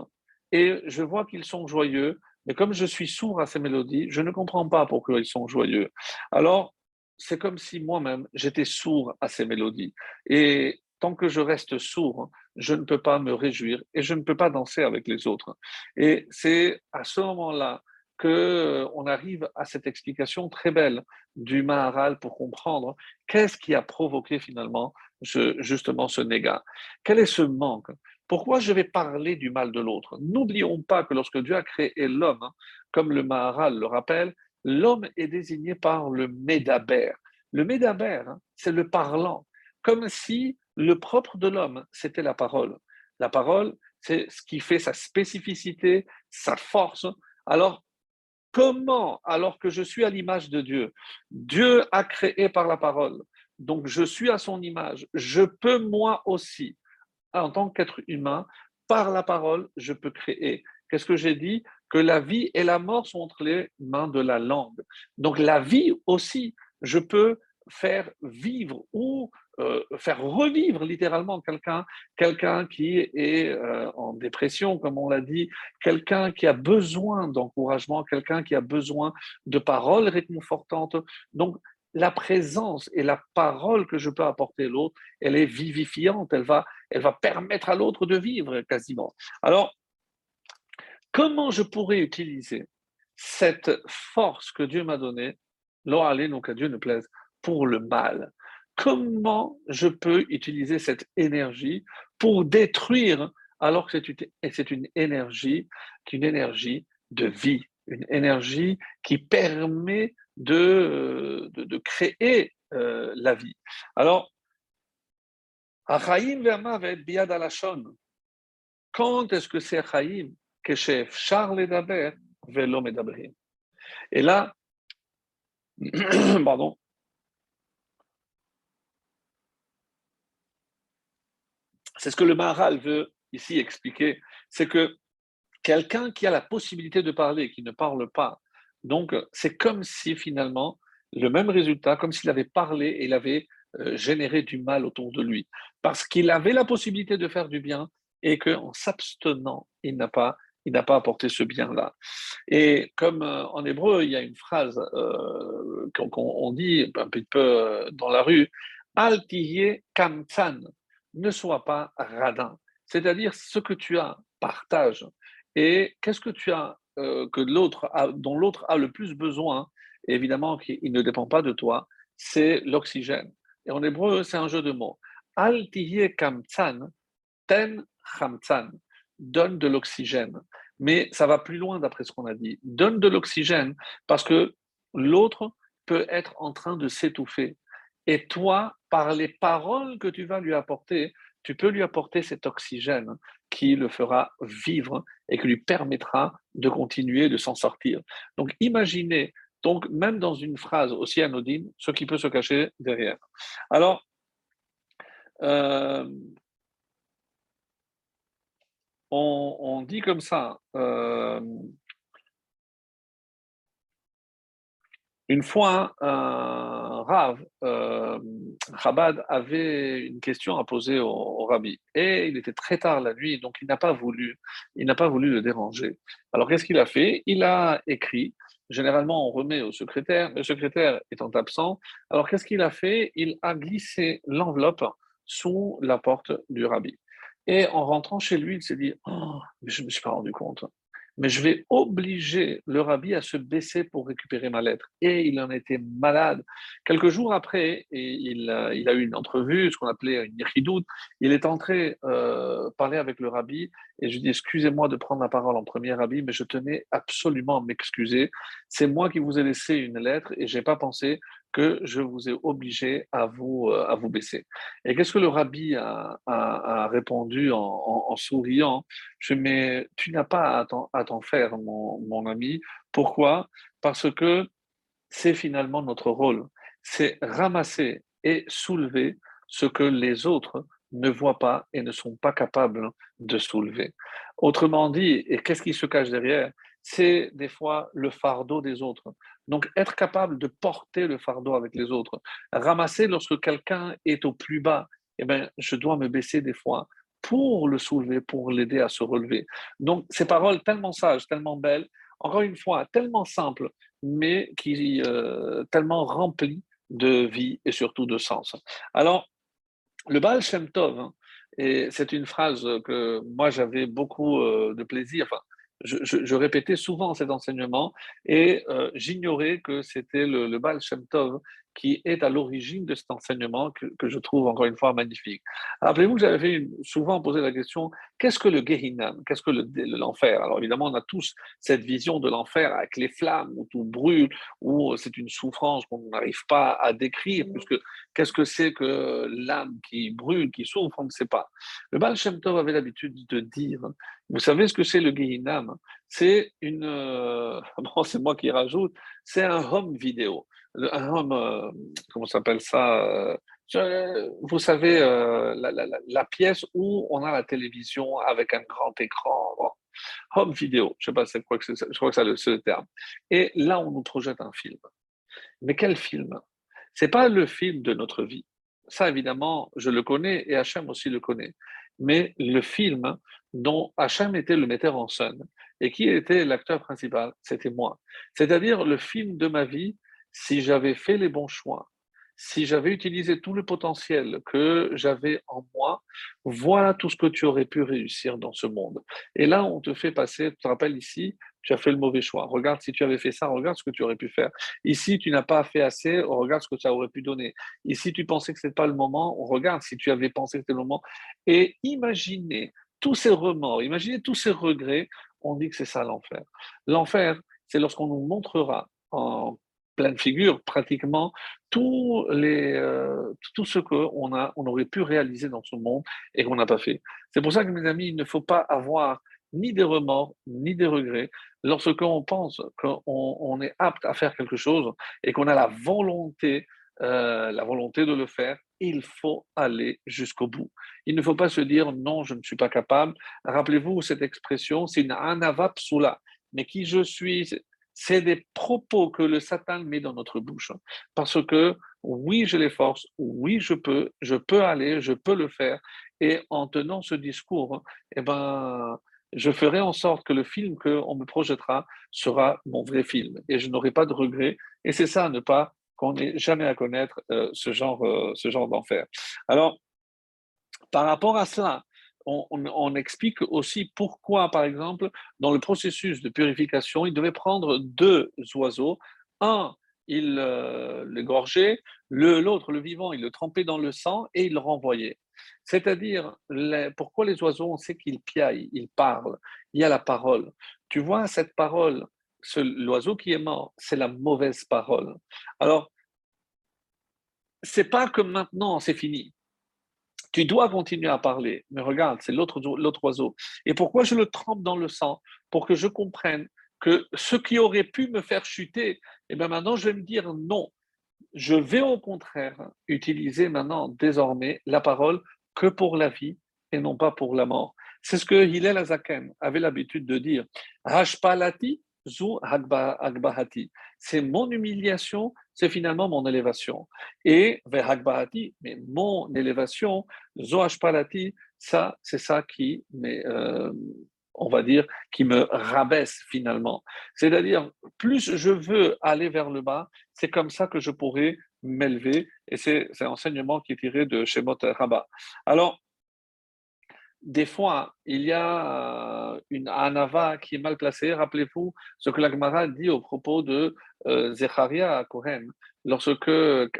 et je vois qu'ils sont joyeux, mais comme je suis sourd à ces mélodies, je ne comprends pas pourquoi ils sont joyeux. Alors, c'est comme si moi-même, j'étais sourd à ces mélodies. Et tant que je reste sourd, je ne peux pas me réjouir et je ne peux pas danser avec les autres. Et c'est à ce moment-là que euh, on arrive à cette explication très belle du Maharal pour comprendre qu'est-ce qui a provoqué finalement justement ce négat. Quel est ce manque? Pourquoi je vais parler du mal de l'autre? N'oublions pas que lorsque Dieu a créé l'homme, comme le Maharal le rappelle, l'homme est désigné par le Médaber. Le Médaber, hein, c'est le parlant, comme si le propre de l'homme, c'était la parole. La parole, c'est ce qui fait sa spécificité, sa force. Alors, Comment, alors que je suis à l'image de Dieu, Dieu a créé par la parole, donc je suis à son image, je peux moi aussi, en tant qu'être humain, par la parole, je peux créer. Qu'est-ce que j'ai dit? Que la vie et la mort sont entre les mains de la langue. Donc la vie aussi, je peux faire vivre ou euh, faire revivre littéralement quelqu'un, quelqu'un qui est euh, en dépression, comme on l'a dit, quelqu'un qui a besoin d'encouragement, quelqu'un qui a besoin de paroles réconfortantes. Donc, la présence et la parole que je peux apporter à l'autre, elle est vivifiante, elle va, elle va permettre à l'autre de vivre quasiment. Alors, comment je pourrais utiliser cette force que Dieu m'a donnée, allez, donc à Dieu ne plaise, pour le mal Comment je peux utiliser cette énergie pour détruire alors que c'est une, énergie, une énergie de vie, une énergie qui permet de, de, créer euh, la vie. Alors. Quand est-ce que c'est Achaim que chef Charles Medabrim Et là, [CLEARS THROAT] pardon, c'est ce que le Maharal veut ici expliquer, c'est que quelqu'un qui a la possibilité de parler, qui ne parle pas, donc c'est comme si finalement le même résultat, comme s'il avait parlé et il avait euh, généré du mal autour de lui, parce qu'il avait la possibilité de faire du bien et qu'en s'abstenant, il n'a pas pas apporté ce bien-là. Et comme euh, en hébreu, il y a une phrase euh, qu'on dit un petit peu dans la rue, Al kamtsan, ne sois pas radin. C'est-à-dire ce que tu as, partage. Et qu'est-ce que tu as euh, que l'autre dont l'autre a le plus besoin, évidemment qu'il ne dépend pas de toi, c'est l'oxygène. Et en hébreu, c'est un jeu de mots. Al kamtsan, ten chamtsan. Donne de l'oxygène. Mais ça va plus loin d'après ce qu'on a dit. Donne de l'oxygène parce que l'autre peut être en train de s'étouffer. Et toi, par les paroles que tu vas lui apporter, tu peux lui apporter cet oxygène qui le fera vivre et qui lui permettra de continuer, de s'en sortir. Donc imaginez, donc même dans une phrase aussi anodine, ce qui peut se cacher derrière. Alors, euh, on, dit comme ça, euh, Une fois, Rav, euh, Chabad, avait une question à poser au, rabbi. Et il était très tard la nuit, donc il n'a pas voulu, le déranger. Alors qu'est-ce qu'il a fait? Il a écrit. Généralement, on remet au secrétaire. Le secrétaire étant absent, alors qu'est-ce qu'il a fait? Il a glissé l'enveloppe sous la porte du rabbi. Et en rentrant chez lui, il s'est dit oh, je ne me suis pas rendu compte mais je vais obliger le rabbi à se baisser pour récupérer ma lettre. Et il en était malade. Quelques jours après, et il, a, eu une entrevue, ce qu'on appelait une irhidout, il est entré euh, parler avec le rabbi et je lui dis excusez-moi de prendre la parole en premier rabbi, mais je tenais absolument à m'excuser. C'est moi qui vous ai laissé une lettre et j'ai pas pensé que je vous ai obligé à vous, euh, à vous baisser. Et qu'est-ce que le rabbi a, répondu en, en, souriant? Je mais tu n'as pas à t'en faire, mon, mon ami. Pourquoi? Parce que c'est finalement notre rôle. C'est ramasser et soulever ce que les autres ne voient pas et ne sont pas capables de soulever. Autrement dit, et qu'est-ce qui se cache derrière? C'est des fois le fardeau des autres. Donc, être capable de porter le fardeau avec les autres. Ramasser lorsque quelqu'un est au plus bas, eh bien, je dois me baisser des fois pour le soulever, pour l'aider à se relever. Donc, ces paroles tellement sages, tellement belles, encore une fois, tellement simples, mais qui euh, tellement remplies de vie et surtout de sens. Alors, le Baal Shem Tov, hein, et c'est une phrase que moi j'avais beaucoup euh, de plaisir, enfin, je, répétais souvent cet enseignement et euh, j'ignorais que c'était le, le Baal Shem Tov qui est à l'origine de cet enseignement que, je trouve encore une fois magnifique. Rappelez-vous que j'avais souvent posé la question qu'est-ce que le Gehinam? Qu'est-ce que l'enfer? Alors évidemment, on a tous cette vision de l'enfer avec les flammes où tout brûle, où c'est une souffrance qu'on n'arrive pas à décrire, puisque Qu'est-ce que c'est que l'âme qui brûle, qui souffre On ne sait pas. Le Baal Shem Tov avait l'habitude de dire, vous savez ce que c'est le Gehinam? C'est une, euh, [LAUGHS] bon, c'est moi qui rajoute, c'est un home vidéo, un home, euh, comment s'appelle ça euh, Vous savez, la, pièce où on a la télévision avec un grand écran. Home vidéo, je ne sais pas, je crois que c'est le terme. Et là, on nous projette un film. Mais quel film? C'est pas le film de notre vie. Ça, évidemment, je le connais et Hachem aussi le connaît. Mais le film dont Hachem était le metteur en scène et qui était l'acteur principal, c'était moi. C'est-à-dire le film de ma vie, si j'avais fait les bons choix, si j'avais utilisé tout le potentiel que j'avais en moi, voilà tout ce que tu aurais pu réussir dans ce monde. Et là, on te fait passer, tu te rappelles ici, tu as fait le mauvais choix. Regarde si tu avais fait ça, regarde ce que tu aurais pu faire. Ici, tu n'as pas fait assez, regarde ce que ça aurait pu donner. Ici, tu pensais que ce n'était pas le moment, regarde si tu avais pensé que c'était le moment. Et imaginez tous ces remords, imaginez tous ces regrets, on dit que c'est ça l'enfer. L'enfer, c'est lorsqu'on nous montrera en pleine figure pratiquement euh, tout ce qu'on on aurait pu réaliser dans ce monde et qu'on n'a pas fait. C'est pour ça que mes amis, il ne faut pas avoir ni des remords, ni des regrets. Lorsqu'on pense qu'on on est apte à faire quelque chose et qu'on a la volonté, euh, la volonté de le faire, il faut aller jusqu'au bout. Il ne faut pas se dire non, je ne suis pas capable. Rappelez-vous cette expression, c'est une anavapsula. Mais qui je suis, c'est des propos que le Satan met dans notre bouche. Parce que oui, j'ai les forces, oui, je peux, je peux aller, je peux le faire. Et en tenant ce discours, eh ben, je ferai en sorte que le film qu'on me projettera sera mon vrai film. Et je n'aurai pas de regrets. Et c'est ça, ne pas qu'on n'ait jamais à connaître euh, ce genre, euh, genre d'enfer. Alors, par rapport à cela, on, explique aussi pourquoi, par exemple, dans le processus de purification, il devait prendre deux oiseaux. Un, il euh, l'égorgeait, l'autre, le, vivant, il le trempait dans le sang et il le renvoyait. C'est-à-dire, pourquoi les oiseaux, on sait qu'ils piaillent, ils parlent, il y a la parole. Tu vois, cette parole, l'oiseau qui est mort, c'est la mauvaise parole. Alors, c'est pas que maintenant c'est fini. Tu dois continuer à parler, mais regarde, c'est l'autre, oiseau. Et pourquoi je le trempe dans le sang? Pour que je comprenne que ce qui aurait pu me faire chuter, et eh bien maintenant je vais me dire non. Je vais au contraire utiliser maintenant, désormais, la parole que pour la vie et non pas pour la mort. C'est ce que Hillel Azaken avait l'habitude de dire. Hashpalati zu hagbahati. C'est mon humiliation, c'est finalement mon élévation. Et hagbahati, mais mon élévation, zu hashpalati, ça, c'est ça qui, euh, on va dire, qui me rabaisse finalement. C'est-à-dire, plus je veux aller vers le bas, c'est comme ça que je pourrais m'élever. Et c'est un enseignement qui est tiré de Shemot Rabbah. Alors, des fois, il y a euh, une anava qui est mal placée. Rappelez-vous ce que la Gemara dit au propos de euh, Zecharia à Kohen, lorsque,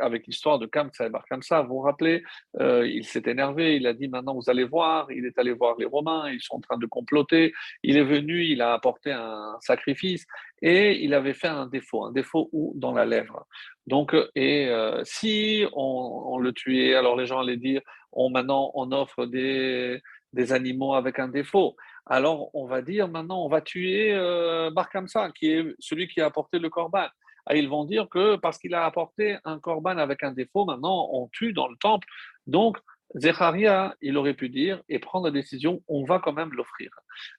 avec l'histoire de Kamsa et Bar Kamsa, vous vous rappelez, euh, il s'est énervé, il a dit maintenant vous allez voir, il est allé voir les Romains, ils sont en train de comploter, il est venu, il a apporté un sacrifice et il avait fait un défaut, un défaut où dans la lèvre. Donc, et si on, le tuait, alors les gens allaient dire, on, maintenant on offre des des animaux avec un défaut. Alors, on va dire maintenant, on va tuer euh, Bar qui est celui qui a apporté le corban. Et ah, ils vont dire que parce qu'il a apporté un corban avec un défaut, maintenant on tue dans le temple. Donc, Zecharia, il aurait pu dire et prendre la décision, on va quand même l'offrir.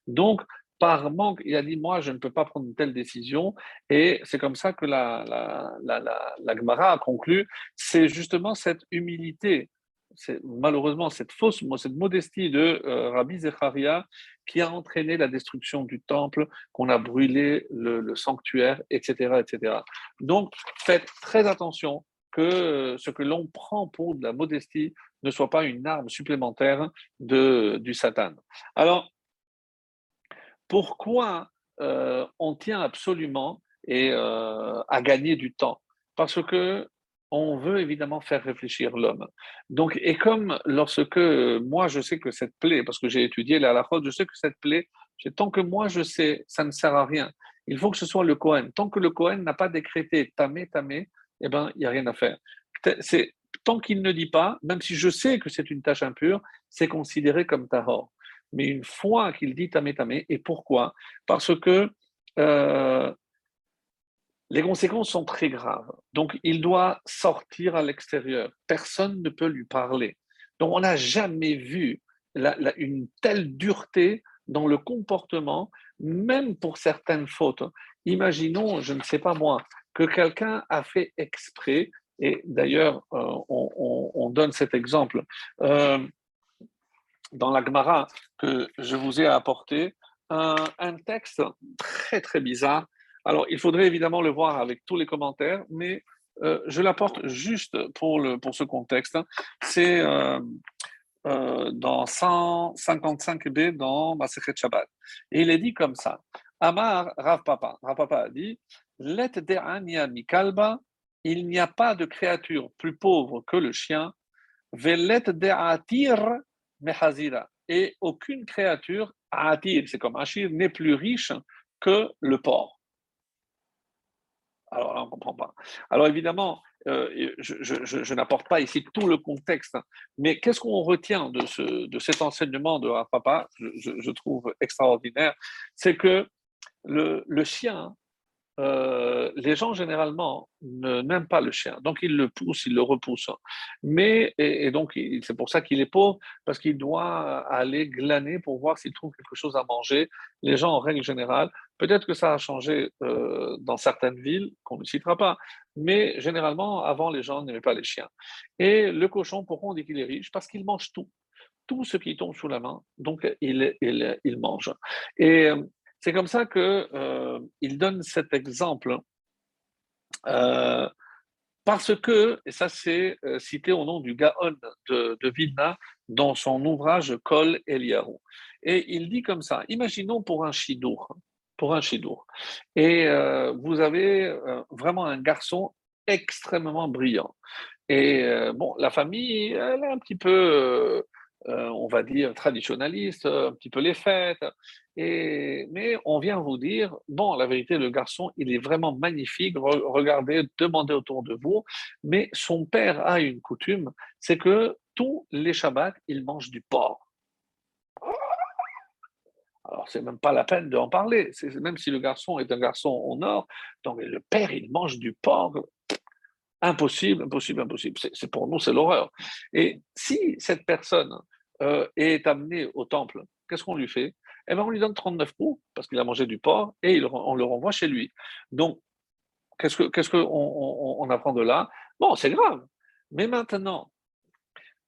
Donc, par manque, il a dit, moi, je ne peux pas prendre une telle décision. Et c'est comme ça que la, la, la, la Gemara a conclu, c'est justement cette humilité malheureusement cette fausse, cette modestie de euh, Rabbi Zecharia qui a entraîné la destruction du temple, qu'on a brûlé le, sanctuaire, etc., etc. Donc, faites très attention que euh, ce que l'on prend pour de la modestie ne soit pas une arme supplémentaire de, du Satan. Alors, pourquoi euh, on tient absolument et, à gagner du temps? Parce que on veut évidemment faire réfléchir l'homme. Donc, et comme lorsque moi je sais que cette plaie, parce que j'ai étudié la halachot, je sais que cette plaie, tant que moi je sais, ça ne sert à rien. Il faut que ce soit le Cohen. Tant que le Cohen n'a pas décrété tamé, tamé, eh ben, il n'y a rien à faire. C'est tant qu'il ne dit pas, même si je sais que c'est une tâche impure, c'est considéré comme tahor. Mais une fois qu'il dit tamé tamé, et pourquoi? Parce que euh, les conséquences sont très graves. Donc, il doit sortir à l'extérieur. Personne ne peut lui parler. Donc, on n'a jamais vu une telle dureté dans le comportement, même pour certaines fautes. Imaginons, je ne sais pas moi, que quelqu'un a fait exprès, et d'ailleurs, euh, on, donne cet exemple euh, dans la Gemara que je vous ai apporté, un, un texte très très bizarre alors, il faudrait évidemment le voir avec tous les commentaires, mais euh, je l'apporte juste pour, le, pour ce contexte. C'est euh, euh, dans 155b dans Masechet Shabbat. Et il est dit comme ça. Amar Rav Papa. Rav Papa a dit Let mikalba, il n'y a pas de créature plus pauvre que le chien. Velet de'atir mehazira. Et aucune créature, atir, c'est comme Achir, n'est plus riche que le porc. Alors là, on ne comprend pas. Alors évidemment, euh, je, n'apporte pas ici tout le contexte, mais qu'est-ce qu'on retient de, ce, de cet enseignement de Papa, je, trouve extraordinaire, c'est que le, le chien, euh, les gens généralement n'aiment pas le chien, donc ils le poussent, ils le repoussent. Mais et, donc c'est pour ça qu'il est pauvre parce qu'il doit aller glaner pour voir s'il trouve quelque chose à manger. Les gens en règle générale, peut-être que ça a changé euh, dans certaines villes qu'on ne citera pas, mais généralement avant les gens n'aimaient pas les chiens. Et le cochon, pourquoi on dit qu'il est riche? Parce qu'il mange tout tout ce qui tombe sous la main, donc il, il, il mange. Et c'est comme ça qu'il euh, donne cet exemple. Euh, parce que, et ça c'est euh, cité au nom du Gaon de, Vilna dans son ouvrage Kol Eliyahu. Et il dit comme ça, imaginons pour un chidour, pour un chidour, et euh, vous avez vraiment un garçon extrêmement brillant. Et bon, la famille, elle est un petit peu euh, on va dire, traditionnaliste, un petit peu les fêtes. Et, mais on vient vous dire, bon, la vérité, le garçon, il est vraiment magnifique, regardez, demandez autour de vous, mais son père a une coutume, c'est que tous les Shabbats, il mange du porc. Alors, c'est même pas la peine d'en parler, même si le garçon est un garçon au nord, donc le père, il mange du porc, Impossible, impossible, impossible. C'est, pour nous, c'est l'horreur. Et si cette personne euh, est amenée au temple, qu'est-ce qu'on lui fait? Eh bien, on lui donne 39 coups parce qu'il a mangé du porc et on le renvoie chez lui. Donc, qu'est-ce qu'on que on, apprend de là? Bon, c'est grave. Mais maintenant,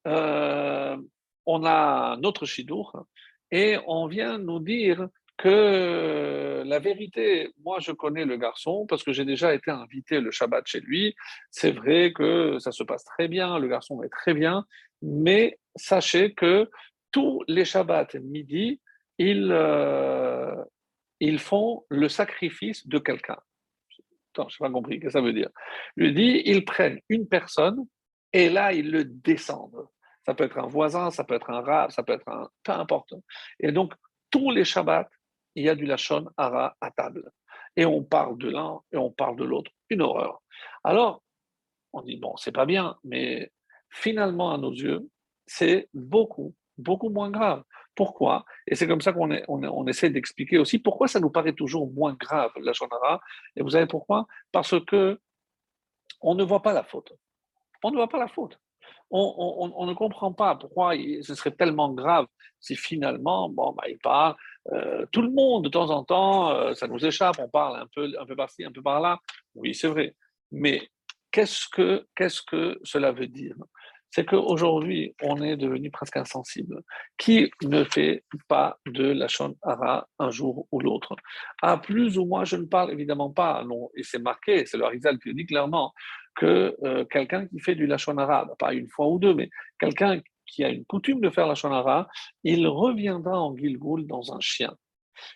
euh, on a notre chidour et on vient nous dire que la vérité, moi je connais le garçon parce que j'ai déjà été invité le Shabbat chez lui. C'est vrai que ça se passe très bien, le garçon est très bien, mais sachez que tous les Shabbats midi, ils, euh, ils font le sacrifice de quelqu'un. Attends, je n'ai pas compris, qu'est-ce que ça veut dire? Lui dit, ils prennent une personne et là, ils le descendent. Ça peut être un voisin, ça peut être un rat, ça peut être un... Peu importe. Et donc, tous les Shabbats, il y a du Lachon Hara à table. Et on parle de l'un et on parle de l'autre. Une horreur. Alors, on dit, bon, c'est pas bien, mais finalement, à nos yeux, c'est beaucoup, beaucoup moins grave. Pourquoi? Et c'est comme ça qu'on on, essaie d'expliquer aussi pourquoi ça nous paraît toujours moins grave, la Hara. Et vous savez pourquoi? Parce que on ne voit pas la faute. On ne voit pas la faute. On, ne comprend pas pourquoi ce serait tellement grave si finalement, bon, bah, il parle, euh, tout le monde, de temps en temps, euh, ça nous échappe, on parle un peu, un peu par-ci, un peu par-là. Oui, c'est vrai. Mais qu'est-ce que, qu'est-ce que cela veut dire? C'est qu'aujourd'hui, on est devenu presque insensible. Qui ne fait pas de la Hara un jour ou l'autre? À plus ou moins, je ne parle évidemment pas, non, et c'est marqué, c'est le Harizal qui le dit clairement, que euh, quelqu'un qui fait du Lachon arabe, pas une fois ou deux, mais quelqu'un qui a une coutume de faire la shonara, il reviendra en Gilgoul dans un chien.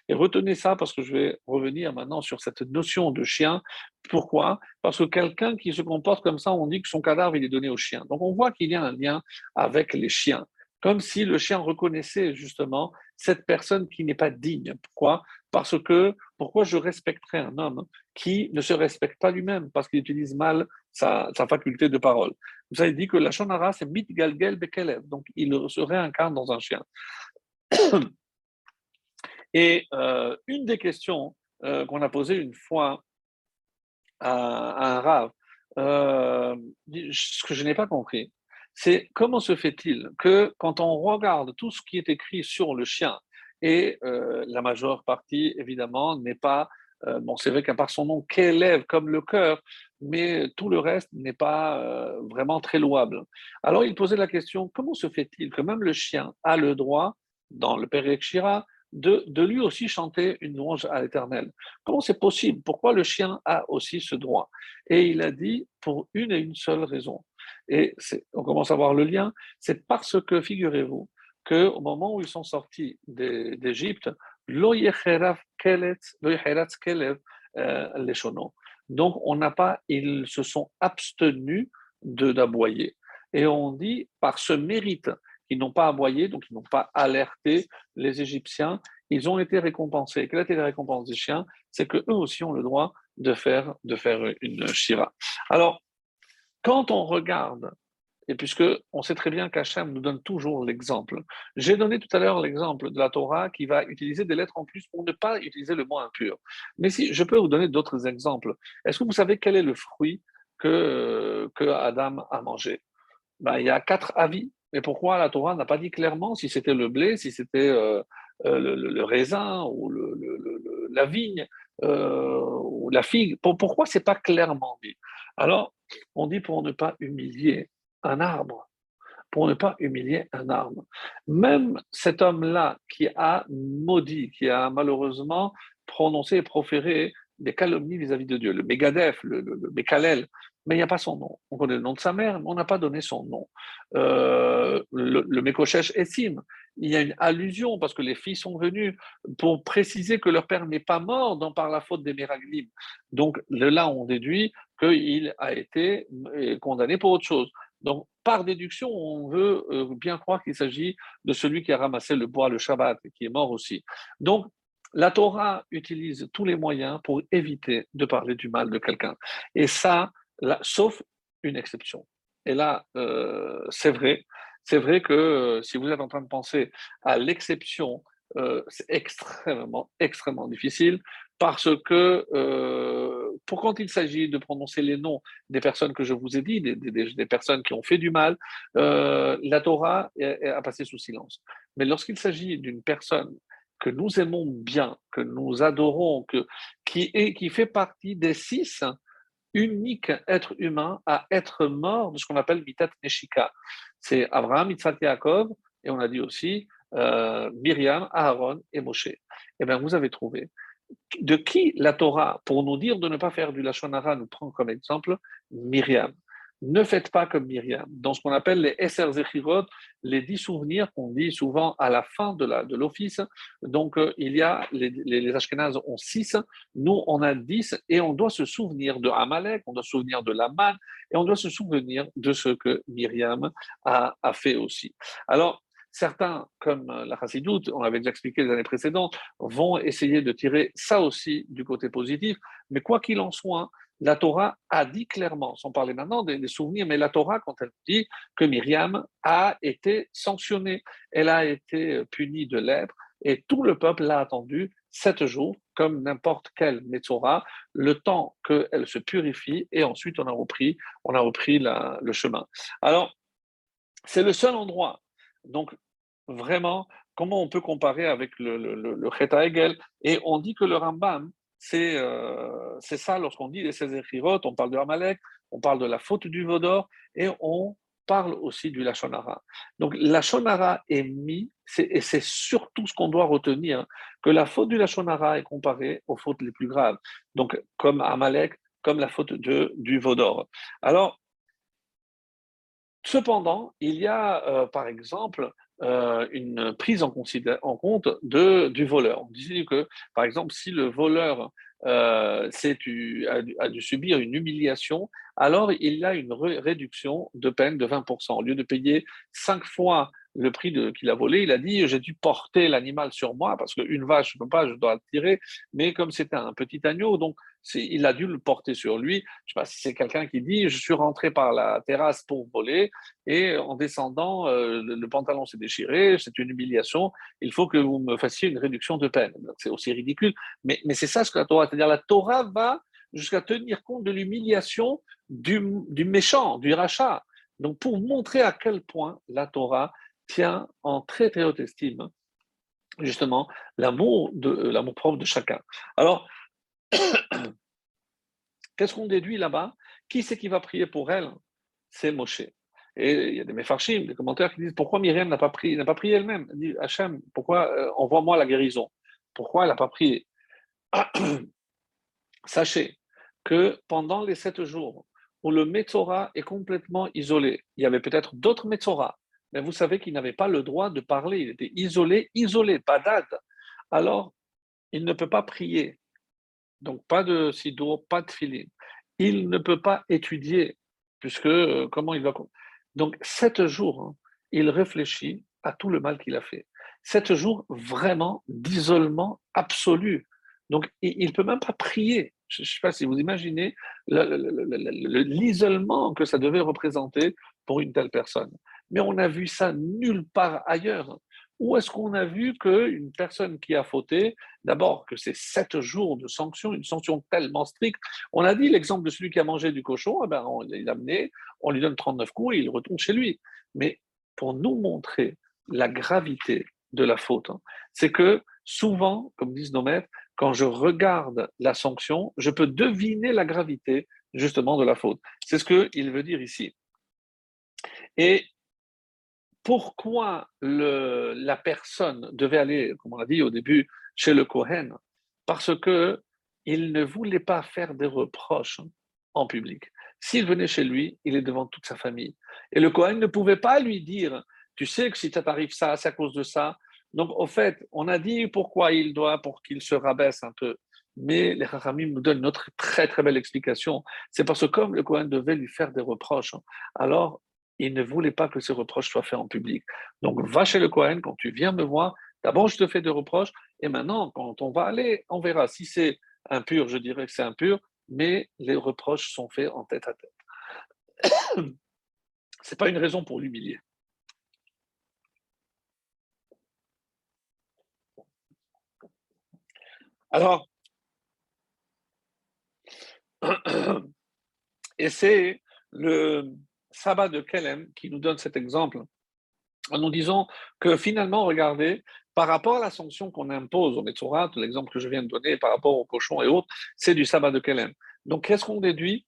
Et retenez ça parce que je vais revenir maintenant sur cette notion de chien. Pourquoi? Parce que quelqu'un qui se comporte comme ça, on dit que son cadavre, il est donné au chien. Donc on voit qu'il y a un lien avec les chiens. Comme si le chien reconnaissait justement cette personne qui n'est pas digne. Pourquoi? Parce que pourquoi je respecterais un homme qui ne se respecte pas lui-même? Parce qu'il utilise mal sa, faculté de parole. Vous avez dit que la shonara, c'est mitgalgel bekelev, donc il se réincarne dans un chien. [COUGHS] Et euh, une des questions euh, qu'on a posées une fois à, un rave, euh, ce que je n'ai pas compris, c'est comment se fait-il que quand on regarde tout ce qui est écrit sur le chien, et la majeure partie, évidemment, n'est pas euh, bon, c'est vrai qu'à part son nom, qu'élève comme le cœur, mais tout le reste n'est pas euh, vraiment très louable. Alors il posait la question comment se fait-il que même le chien a le droit, dans le Père Shira, de, de, lui aussi chanter une louange à l'Éternel? Comment c'est possible? Pourquoi le chien a aussi ce droit? Et il a dit pour une et une seule raison. Et on commence à voir le lien, c'est parce que, figurez-vous, qu'au moment où ils sont sortis d'Égypte, euh, donc, on n'a pas, ils se sont abstenus d'aboyer. Et on dit, par ce mérite, qu'ils n'ont pas aboyé, donc ils n'ont pas alerté les Égyptiens, ils ont été récompensés. Quelle était la récompense des chiens? C'est qu'eux aussi ont le droit de faire, de faire une shira. Alors, quand on regarde et puisque on sait très bien qu'Hachem nous donne toujours l'exemple. J'ai donné tout à l'heure l'exemple de la Torah qui va utiliser des lettres en plus pour ne pas utiliser le mot impur. Mais si je peux vous donner d'autres exemples, est-ce que vous savez quel est le fruit que, que Adam a mangé? Ben, Il y a quatre avis. Mais pourquoi la Torah n'a pas dit clairement si c'était le blé, si c'était euh, euh, le, raisin ou la vigne euh, ou la figue? Pourquoi c'est pas clairement dit? Alors, on dit pour ne pas humilier un arbre, pour ne pas humilier un arbre. Même cet homme-là qui a maudit, qui a malheureusement prononcé et proféré des calomnies vis-à-vis de Dieu, le Megadef, le, le, mais il n'y a pas son nom. On connaît le nom de sa mère, mais on n'a pas donné son nom. Euh, le, le Essim, il y a une allusion parce que les filles sont venues pour préciser que leur père n'est pas mort dans, par la faute des Meraglim. Donc là, on déduit qu'il a été euh, condamné pour autre chose. Donc, par déduction, on veut euh, bien croire qu'il s'agit de celui qui a ramassé le bois le Shabbat et qui est mort aussi. Donc, la Torah utilise tous les moyens pour éviter de parler du mal de quelqu'un. Et ça, sauf une exception. Et là, euh, c'est vrai. C'est vrai que euh, si vous êtes en train de penser à l'exception, c'est extrêmement, extrêmement difficile parce que euh, pour quand il s'agit de prononcer les noms des personnes que je vous ai dit, des, personnes qui ont fait du mal, euh, la Torah a passé sous silence. Mais lorsqu'il s'agit d'une personne que nous aimons bien, que nous adorons, que, qui, est, qui fait partie des six uniques êtres humains à être morts de ce qu'on appelle Mitat Neshika. C'est Abraham, Yitzhak, Yaakov, et on a dit aussi euh, Myriam, Aaron et Moshe. Eh bien, vous avez trouvé de qui la Torah, pour nous dire de ne pas faire du Lachonara, nous prend comme exemple Myriam. Ne faites pas comme Myriam. Dans ce qu'on appelle les Esser Zechirot, les dix souvenirs qu'on dit souvent à la fin de l'office. Donc, euh, il y a, les, les, Ashkenazes ont six, nous, on a dix, et on doit se souvenir de Amalek, on doit se souvenir de Laman, et on doit se souvenir de ce que Myriam a, a fait aussi. Alors, Certains, comme euh, la Chassidoute, on l'avait déjà expliqué les années précédentes, vont essayer de tirer ça aussi du côté positif. Mais quoi qu'il en soit, la Torah a dit clairement, sans parler maintenant des, souvenirs, mais la Torah, quand elle dit que Myriam a été sanctionnée, elle a été punie de lèpre, et tout le peuple l'a attendu sept jours, comme n'importe quelle Metzora, le temps qu'elle se purifie, et ensuite on a repris, on a repris le chemin. Alors, c'est le seul endroit. Donc, vraiment comment on peut comparer avec le, le, le, Hegel? Et on dit que le Rambam, c'est euh, ça lorsqu'on dit les 16 on parle de Amalek, on parle de la faute du Vaudor et on parle aussi du Lachonara. Donc Lachonara est mis, et c'est surtout ce qu'on doit retenir, que la faute du Lachonara est comparée aux fautes les plus graves. Donc comme Amalek, comme la faute de, du Vaudor. Alors, cependant, il y a euh, par exemple euh, une prise en, compte du voleur. On que, par exemple, si le voleur euh, a, dû, subir une humiliation, alors il a une réduction de peine de 20%. Au lieu de payer 5 fois le prix qu'il a volé. Il a dit J'ai dû porter l'animal sur moi parce qu'une vache, je ne peux pas, je dois le tirer. Mais comme c'était un petit agneau, donc il a dû le porter sur lui. Je ne sais pas si c'est quelqu'un qui dit Je suis rentré par la terrasse pour voler et en descendant, euh, le, pantalon s'est déchiré, c'est une humiliation. Il faut que vous me fassiez une réduction de peine. C'est aussi ridicule. Mais, c'est ça ce que la Torah, c'est-à-dire la Torah va jusqu'à tenir compte de l'humiliation du méchant, du rachat. Donc, pour montrer à quel point la Torah tient en très très haute estime justement l'amour de euh, l'amour propre de chacun. Alors, [COUGHS] qu'est-ce qu'on déduit là-bas? Qui c'est qui va prier pour elle? C'est Moshe. Et il y a des méfarchim, des commentaires qui disent pourquoi Myriam n'a pas prié, n'a pas prié elle-même? Elle dit Hachem, pourquoi euh, envoie-moi la guérison? Pourquoi elle n'a pas prié? [COUGHS] Sachez que pendant les sept jours où le Metzora est complètement isolé, il y avait peut-être d'autres Metzora, mais vous savez qu'il n'avait pas le droit de parler, il était isolé, isolé, pas d'ad. Alors, il ne peut pas prier. Donc, pas de sido, pas de filim. Il ne peut pas étudier, puisque euh, comment il va. Donc, sept jours, hein, il réfléchit à tout le mal qu'il a fait. Sept jours vraiment d'isolement absolu. Donc, il ne peut même pas prier. Je ne sais pas si vous imaginez l'isolement que ça devait représenter pour une telle personne. Mais on a vu ça nulle part ailleurs. Où est-ce qu'on a vu qu'une personne qui a fauté, d'abord que c'est sept jours de sanction, une sanction tellement stricte, on a dit l'exemple de celui qui a mangé du cochon, eh ben on l'a amené, on lui donne 39 coups et il retourne chez lui. Mais pour nous montrer la gravité de la faute, hein, c'est que souvent, comme disent nos maîtres, quand je regarde la sanction, je peux deviner la gravité justement de la faute. C'est ce qu'il veut dire ici. Et pourquoi le, la personne devait aller, comme on l'a dit au début, chez le Kohen? Parce que il ne voulait pas faire des reproches en public. S'il venait chez lui, il est devant toute sa famille. Et le Kohen ne pouvait pas lui dire, tu sais que si ça t'arrive ça, c'est à cause de ça, donc, au fait, on a dit pourquoi il doit, pour qu'il se rabaisse un peu. Mais les Rachamim nous donnent une autre très très belle explication. C'est parce que comme le Cohen devait lui faire des reproches, alors il ne voulait pas que ces reproches soient faits en public. Donc va chez le Cohen quand tu viens me voir. D'abord, je te fais des reproches. Et maintenant, quand on va aller, on verra. Si c'est impur, je dirais que c'est impur. Mais les reproches sont faits en tête à tête. [COUGHS] Ce n'est pas une raison pour l'humilier. Alors, [COUGHS] et c'est le sabbat de Kelem qui nous donne cet exemple en nous disant que finalement, regardez, par rapport à la sanction qu'on impose au Metzorat, l'exemple que je viens de donner par rapport au cochon et autres, c'est du sabbat de Kelem. Donc, qu'est-ce qu'on déduit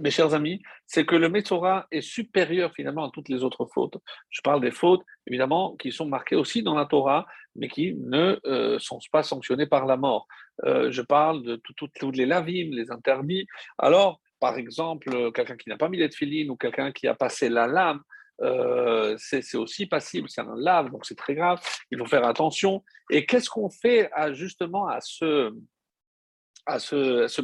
mes chers amis, c'est que le Metzora est supérieur finalement à toutes les autres fautes. Je parle des fautes, évidemment, qui sont marquées aussi dans la Torah, mais qui ne euh, sont pas sanctionnées par la mort. Euh, je parle de tous les lavim, les interdits. Alors, par exemple, quelqu'un qui n'a pas mis les tefilines ou quelqu'un qui a passé la lame, euh, c'est aussi passible, c'est un lave, donc c'est très grave, il faut faire attention. Et qu'est-ce qu'on fait justement à ce, à ce, ce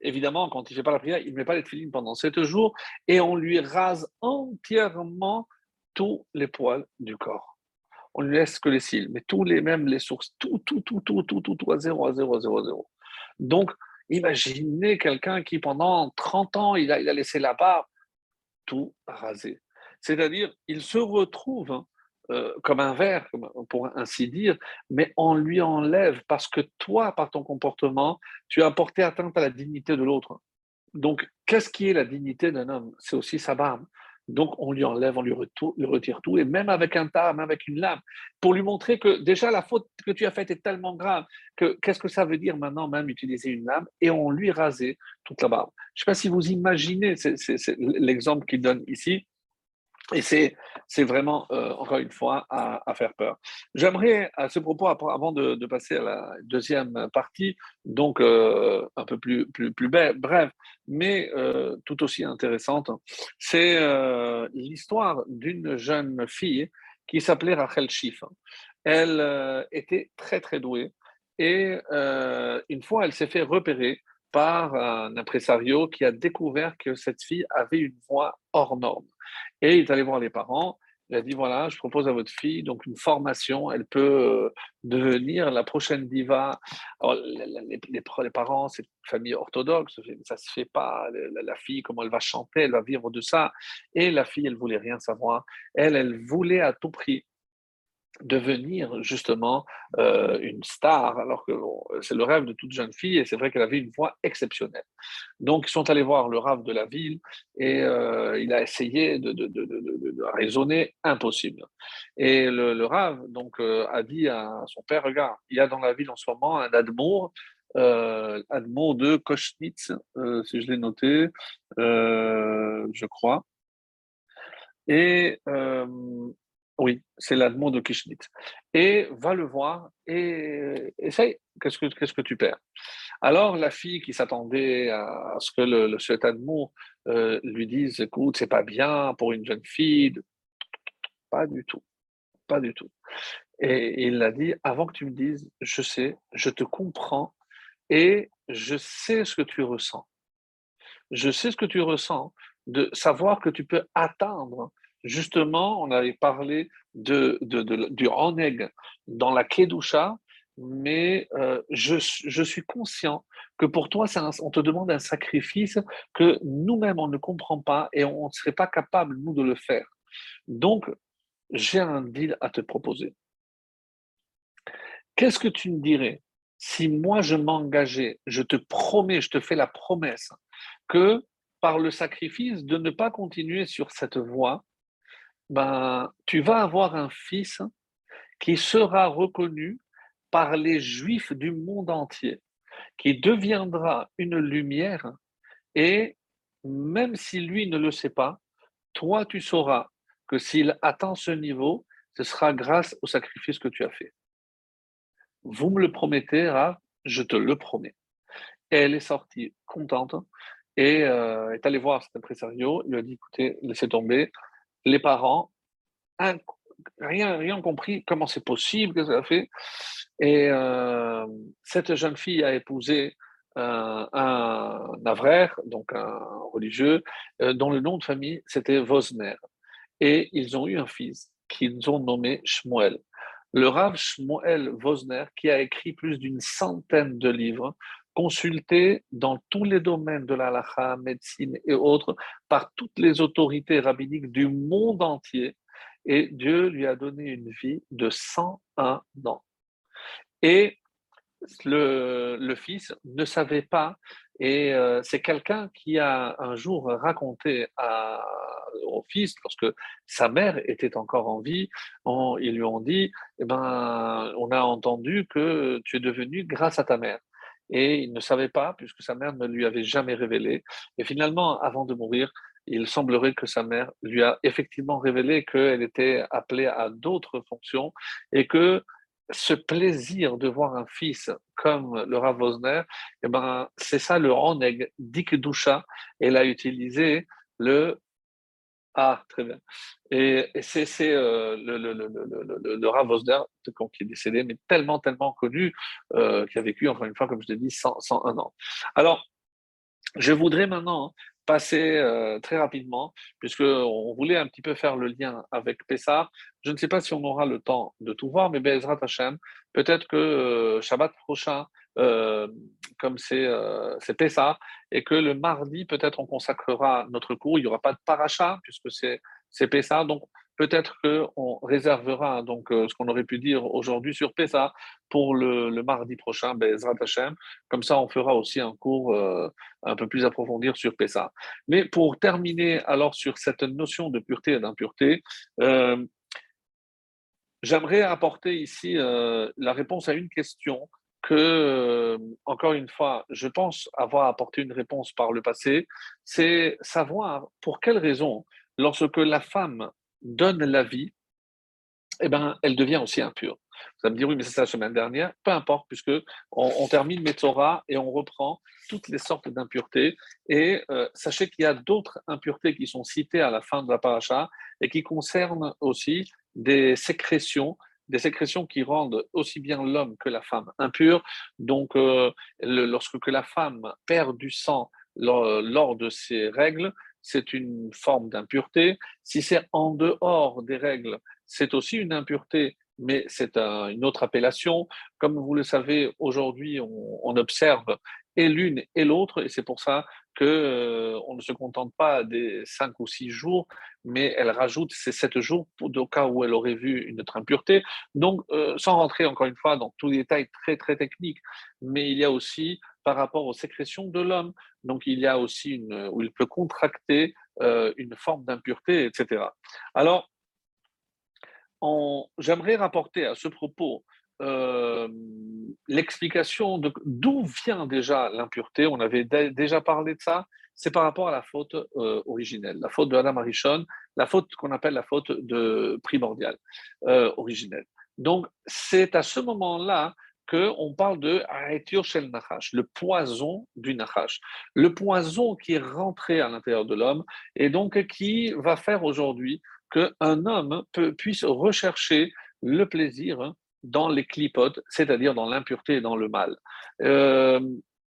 Évidemment, quand il ne fait pas la prière, il ne met pas les filines pendant sept jours et on lui rase entièrement tous les poils du corps. On lui laisse que les cils, mais tous les mêmes, les sources, tout, tout, tout, tout, tout, tout, tout à zéro, à zéro, à zéro, à zéro. Donc, imaginez quelqu'un qui pendant 30 ans, il a, il a laissé la barbe, tout rasé. C'est-à-dire, il se retrouve hein, euh, comme un verre, pour ainsi dire, mais on lui enlève parce que toi, par ton comportement, tu as porté atteinte à la dignité de l'autre. Donc, qu'est-ce qui est la dignité d'un homme? C'est aussi sa barbe. Donc, on lui enlève, on lui, retire tout, et même avec un tas, même avec une lame, pour lui montrer que déjà la faute que tu as faite est tellement grave que qu'est-ce que ça veut dire maintenant même utiliser une lame et on lui rasait toute la barbe? Je ne sais pas si vous imaginez, l'exemple qu'il donne ici, et c'est, vraiment, euh, encore une fois, à, faire peur. J'aimerais, à ce propos, avant de, passer à la deuxième partie, donc euh, un peu plus, plus, plus bref, mais euh, tout aussi intéressante, c'est l'histoire d'une jeune fille qui s'appelait Rachel Schiff. Elle était très, très douée. Et une fois, elle s'est fait repérer par un impresario qui a découvert que cette fille avait une voix hors norme. Et il est allé voir les parents il a dit voilà, je propose à votre fille donc une formation, elle peut euh, devenir la prochaine diva. les, les, parents, c'est une famille orthodoxe, ça se fait pas. La, fille, comment elle va chanter, elle va vivre de ça. Et la fille, elle voulait rien savoir. Elle, elle voulait à tout prix devenir justement euh, une star, alors que c'est le rêve de toute jeune fille, et c'est vrai qu'elle avait une voix exceptionnelle. Donc ils sont allés voir le rave de la ville, et euh, il a essayé de, de, de, de, raisonner, impossible. Et le, le rave donc, euh, a dit à son père, regarde, il y a dans la ville en ce moment un admour, admour de Koschnitz, si je l'ai noté, je crois. Et oui, c'est l'admon de Kishnit. Et va le voir et essaye. Qu'est-ce que, qu'est-ce que tu perds? Alors, la fille qui s'attendait à ce que le, cet admon euh, lui dise Écoute, c'est pas bien pour une jeune fille. Pas du tout. Pas du tout. Et il l'a dit Avant que tu me dises, je sais, je te comprends et je sais ce que tu ressens. Je sais ce que tu ressens, de savoir que tu peux atteindre justement, on avait parlé de, du Roneg dans la Kedusha, mais euh, je, suis conscient que pour toi, on te demande un sacrifice que nous-mêmes, on ne comprend pas et on ne serait pas capable, nous, de le faire. Donc, j'ai un deal à te proposer. Qu'est-ce que tu me dirais si moi, je m'engageais, je te promets, je te fais la promesse que par le sacrifice de ne pas continuer sur cette voie, ben, tu vas avoir un fils qui sera reconnu par les juifs du monde entier, qui deviendra une lumière et même si lui ne le sait pas, toi tu sauras que s'il atteint ce niveau, ce sera grâce au sacrifice que tu as fait. Vous me le promettez, je te le promets. Et elle est sortie contente et euh, est allée voir cet impresario. Il lui a dit écoutez, laissez tomber, les parents, rien, rien compris comment c'est possible, que ça a fait. Et euh, cette jeune fille a épousé euh, un avraire, donc un religieux, euh, dont le nom de famille c'était Vosner. Et ils ont eu un fils qu'ils ont nommé Shmuel. Le Rav Shmuel Vosner, qui a écrit plus d'une centaine de livres, consulté dans tous les domaines de la médecine et autres, par toutes les autorités rabbiniques du monde entier, et Dieu lui a donné une vie de 101 ans. Et le, fils ne savait pas, et euh, c'est quelqu'un qui a un jour raconté au fils, lorsque sa mère était encore en vie, ils lui ont dit, eh ben, on a entendu que tu es devenu grâce à ta mère et il ne savait pas, puisque sa mère ne lui avait jamais révélé. Et finalement, avant de mourir, il semblerait que sa mère lui a effectivement révélé qu'elle était appelée à d'autres fonctions et que ce plaisir de voir un fils comme le Rav eh ben, c'est ça le Roneg Dik Dusha. Elle a utilisé le ah, très bien. Et, c'est euh, le, le, le, le, Rav Wosner, qui est décédé, mais tellement, tellement connu, euh, qui a vécu, encore une fois, comme je l'ai dit, 101 ans. Alors, je voudrais maintenant passer euh, très rapidement, puisqu'on voulait un petit peu faire le lien avec Pessah. Je ne sais pas si on aura le temps de tout voir, mais Bezrat Hashem, peut-être que Shabbat prochain, euh, comme c'est euh, Pessah, et que le mardi, peut-être on consacrera notre cours. Il n'y aura pas de paracha, puisque c'est Pessah. Donc, Peut-être qu'on réservera donc euh, ce qu'on aurait pu dire aujourd'hui sur Pessa pour le, mardi prochain, Bezrat Hashem. Comme ça, on fera aussi un cours euh, un peu plus approfondi sur Pessa. Mais pour terminer alors sur cette notion de pureté et d'impureté, j'aimerais apporter ici la réponse à une question que, encore une fois, je pense avoir apporté une réponse par le passé, c'est savoir pour quelle raison, lorsque la femme donne la vie, eh ben, elle devient aussi impure. Vous allez me dire, oui, mais c'est la semaine dernière. Peu importe, puisque on, termine Metzora et on reprend toutes les sortes d'impuretés. Et euh, sachez qu'il y a d'autres impuretés qui sont citées à la fin de la paracha et qui concernent aussi des sécrétions, des sécrétions qui rendent aussi bien l'homme que la femme impur. Donc, euh, lorsque la femme perd du sang lors de ses règles, c'est une forme d'impureté. Si c'est en dehors des règles, c'est aussi une impureté, mais c'est une autre appellation. Comme vous le savez, aujourd'hui, on, observe et l'une et l'autre, et c'est pour ça qu'on euh, ne se contente pas des cinq ou six jours, mais elle rajoute ces sept jours pour le cas où elle aurait vu une autre impureté. Donc, euh, sans rentrer encore une fois dans tous les détails très très techniques, mais il y a aussi par rapport aux sécrétions de l'homme, donc il y a aussi une où il peut contracter euh, une forme d'impureté, etc. Alors, j'aimerais rapporter à ce propos euh, l'explication de d'où vient déjà l'impureté. On avait déjà parlé de ça. C'est par rapport à la faute euh, originelle, la faute de Adam Arishon, la faute qu'on appelle la faute de primordiale euh, originelle. Donc, c'est à ce moment-là qu'on parle de Shel Nachash, le poison du Nachash, le poison qui est rentré à l'intérieur de l'homme et donc qui va faire aujourd'hui qu'un homme puisse rechercher le plaisir dans les clipotes, c'est-à-dire dans l'impureté et dans le mal. Euh,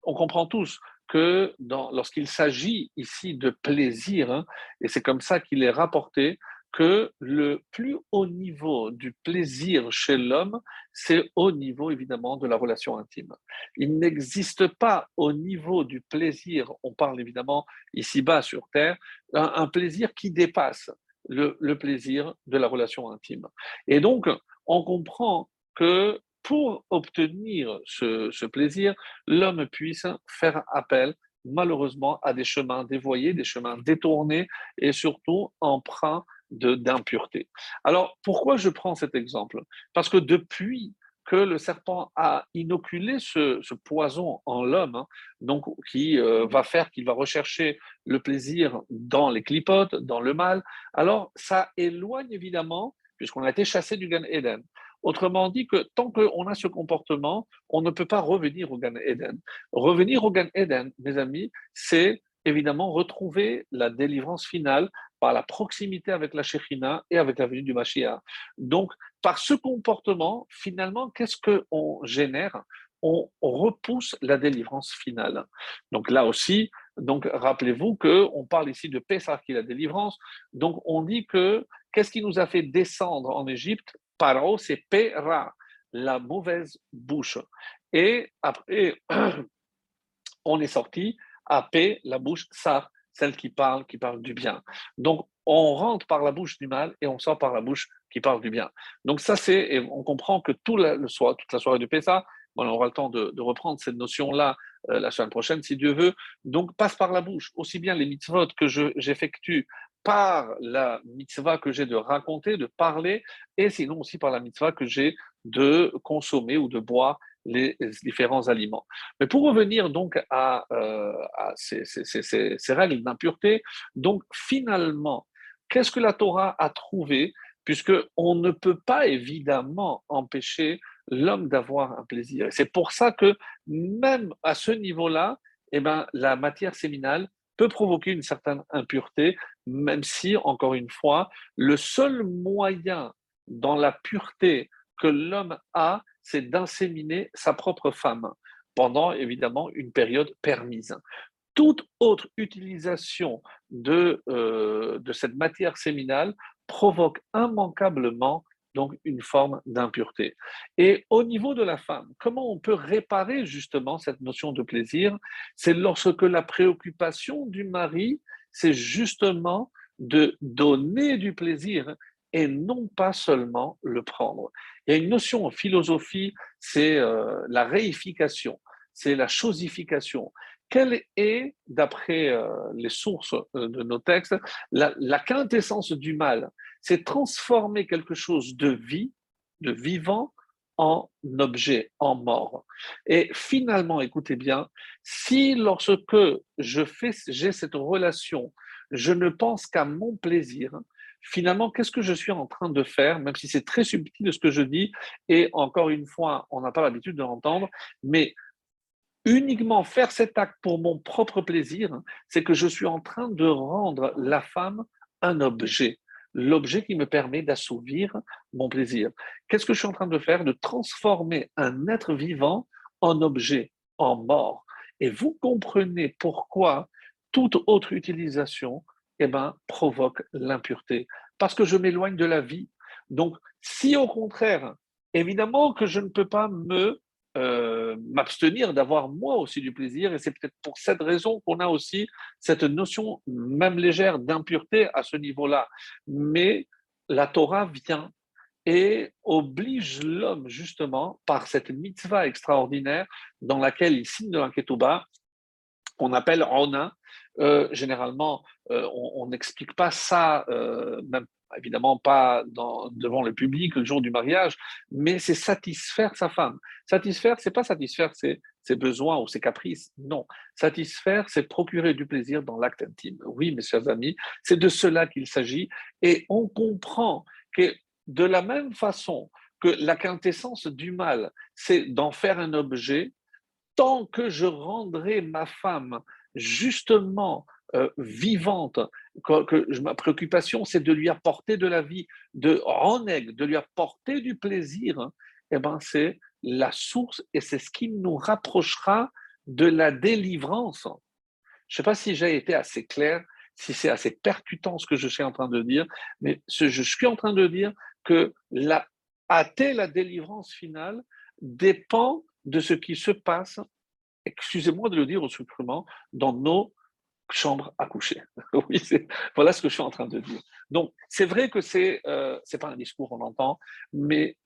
on comprend tous que lorsqu'il s'agit ici de plaisir, hein, et c'est comme ça qu'il est rapporté, que le plus haut niveau du plaisir chez l'homme, c'est au niveau évidemment de la relation intime. Il n'existe pas au niveau du plaisir, on parle évidemment ici-bas sur Terre, un, plaisir qui dépasse le, plaisir de la relation intime. Et donc, on comprend que pour obtenir ce, plaisir, l'homme puisse faire appel malheureusement à des chemins dévoyés, des chemins détournés et surtout empreints d'impureté. Alors, pourquoi je prends cet exemple? Parce que depuis que le serpent a inoculé ce, poison en l'homme, hein, donc qui euh, va faire qu'il va rechercher le plaisir dans les clipotes, dans le mal, alors ça éloigne évidemment, puisqu'on a été chassé du Gan Eden, Autrement dit que tant qu'on a ce comportement, on ne peut pas revenir au Gan Eden. Revenir au Gan Eden, mes amis, c'est évidemment retrouver la délivrance finale par la proximité avec la Shekhina et avec la venue du Mashiach. Donc, par ce comportement, finalement, qu'est-ce qu'on génère? On repousse la délivrance finale. Donc là aussi, donc rappelez-vous que on parle ici de Pessah qui est la délivrance. Donc on dit que qu'est-ce qui nous a fait descendre en Égypte? Paro, c'est Pera, la mauvaise bouche. Et après, [CLEARS THROAT] on est sorti à P, la bouche Sar, celle qui parle, qui parle du bien. Donc, on rentre par la bouche du mal et on sort par la bouche qui parle du bien. Donc, ça, c'est, on comprend que tout le soir, toute la soirée du Pessah, on aura le temps de, reprendre cette notion-là euh, la semaine prochaine, si Dieu veut. Donc, passe par la bouche. Aussi bien les mitzvot que j'effectue par la mitzvah que j'ai de raconter, de parler, et sinon aussi par la mitzvah que j'ai de consommer ou de boire les différents aliments. Mais pour revenir donc à, euh, ces, règles d'impureté, donc finalement, qu'est-ce que la Torah a trouvé Puisque on ne peut pas évidemment empêcher l'homme d'avoir un plaisir. C'est pour ça que même à ce niveau-là, eh ben, la matière séminale peut provoquer une certaine impureté, même si, encore une fois, le seul moyen dans la pureté que l'homme a, c'est d'inséminer sa propre femme, pendant évidemment une période permise. Toute autre utilisation de, euh, de cette matière séminale provoque immanquablement donc une forme d'impureté. Et au niveau de la femme, comment on peut réparer justement cette notion de plaisir? C'est lorsque la préoccupation du mari, c'est justement de donner du plaisir et non pas seulement le prendre. Il y a une notion en philosophie, c'est euh, la réification, c'est la chosification. Quelle est, d'après euh, les sources euh, de nos textes, la quintessence du mal? C'est transformer quelque chose de vie, de vivant, en objet, en mort. Et finalement, écoutez bien, si lorsque je fais, j'ai cette relation, je ne pense qu'à mon plaisir, finalement, qu'est-ce que je suis en train de faire, même si c'est très subtil ce que je dis, et encore une fois, on n'a pas l'habitude de l'entendre, mais uniquement faire cet acte pour mon propre plaisir, c'est que je suis en train de rendre la femme un objet l'objet qui me permet d'assouvir mon plaisir. Qu'est-ce que je suis en train de faire? De transformer un être vivant en objet, en mort. Et vous comprenez pourquoi toute autre utilisation eh ben, provoque l'impureté, parce que je m'éloigne de la vie. Donc, si au contraire, évidemment que je ne peux pas me euh, m'abstenir d'avoir moi aussi du plaisir, et c'est peut-être pour cette raison qu'on a aussi cette notion, même légère, d'impureté à ce niveau-là. Mais la Torah vient et oblige l'homme justement par cette mitzvah extraordinaire dans laquelle il signe de l'Anketouba, qu'on appelle Rona. Euh, généralement, euh, on n'explique pas ça, euh, même évidemment pas devant le public le jour du mariage, mais c'est satisfaire sa femme. Satisfaire, c'est pas satisfaire ses, ses, besoins ou ses caprices, non. Satisfaire, c'est procurer du plaisir dans l'acte intime. Oui, mes chers amis, c'est de cela qu'il s'agit, et on comprend que de la même façon que la quintessence du mal, c'est d'en faire un objet, tant que je rendrai ma femme justement euh, vivante, que, ma préoccupation c'est de lui apporter de la vie, de de lui apporter du plaisir, hein, eh ben c'est la source et c'est ce qui nous rapprochera de la délivrance. Je ne sais pas si j'ai été assez clair, si c'est assez percutant ce que je suis en train de dire, mais je suis en train de dire que la, la délivrance finale dépend de ce qui se passe, excusez-moi de le dire au supplément, dans nos chambres à coucher. [LAUGHS] voilà ce que je suis en train de dire. Donc, c'est vrai que c'est euh, pas un discours, on entend, mais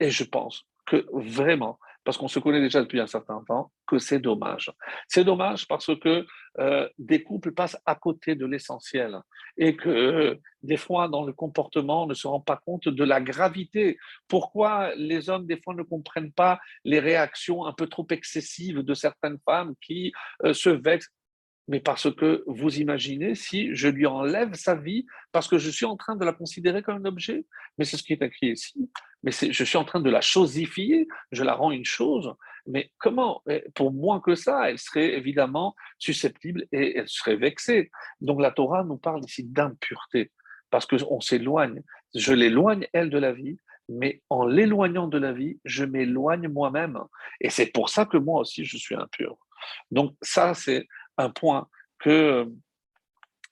et je pense que vraiment, parce qu'on se connaît déjà depuis un certain temps, que c'est dommage. C'est dommage parce que euh, des couples passent à côté de l'essentiel et que euh, des fois, dans le comportement, on ne se rend pas compte de la gravité. Pourquoi les hommes, des fois, ne comprennent pas les réactions un peu trop excessives de certaines femmes qui euh, se vexent mais parce que vous imaginez si je lui enlève sa vie parce que je suis en train de la considérer comme un objet. Mais c'est ce qui est écrit ici. Mais je suis en train de la chosifier, je la rends une chose. Mais comment Pour moins que ça, elle serait évidemment susceptible et elle serait vexée. Donc la Torah nous parle ici d'impureté parce qu'on s'éloigne. Je l'éloigne, elle, de la vie, mais en l'éloignant de la vie, je m'éloigne moi-même. Et c'est pour ça que moi aussi, je suis impur. Donc ça, c'est un point que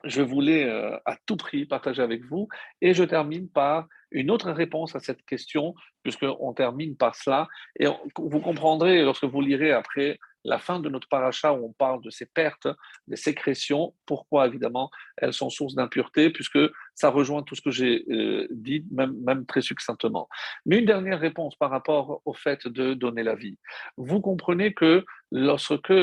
je voulais euh, à tout prix partager avec vous. Et je termine par une autre réponse à cette question, puisqu'on termine par cela. Et vous comprendrez lorsque vous lirez après la fin de notre paracha où on parle de ces pertes, des sécrétions, pourquoi évidemment elles sont source d'impureté, puisque ça rejoint tout ce que j'ai euh, dit, même très succinctement. Mais une dernière réponse par rapport au fait de donner la vie. Vous comprenez que lorsque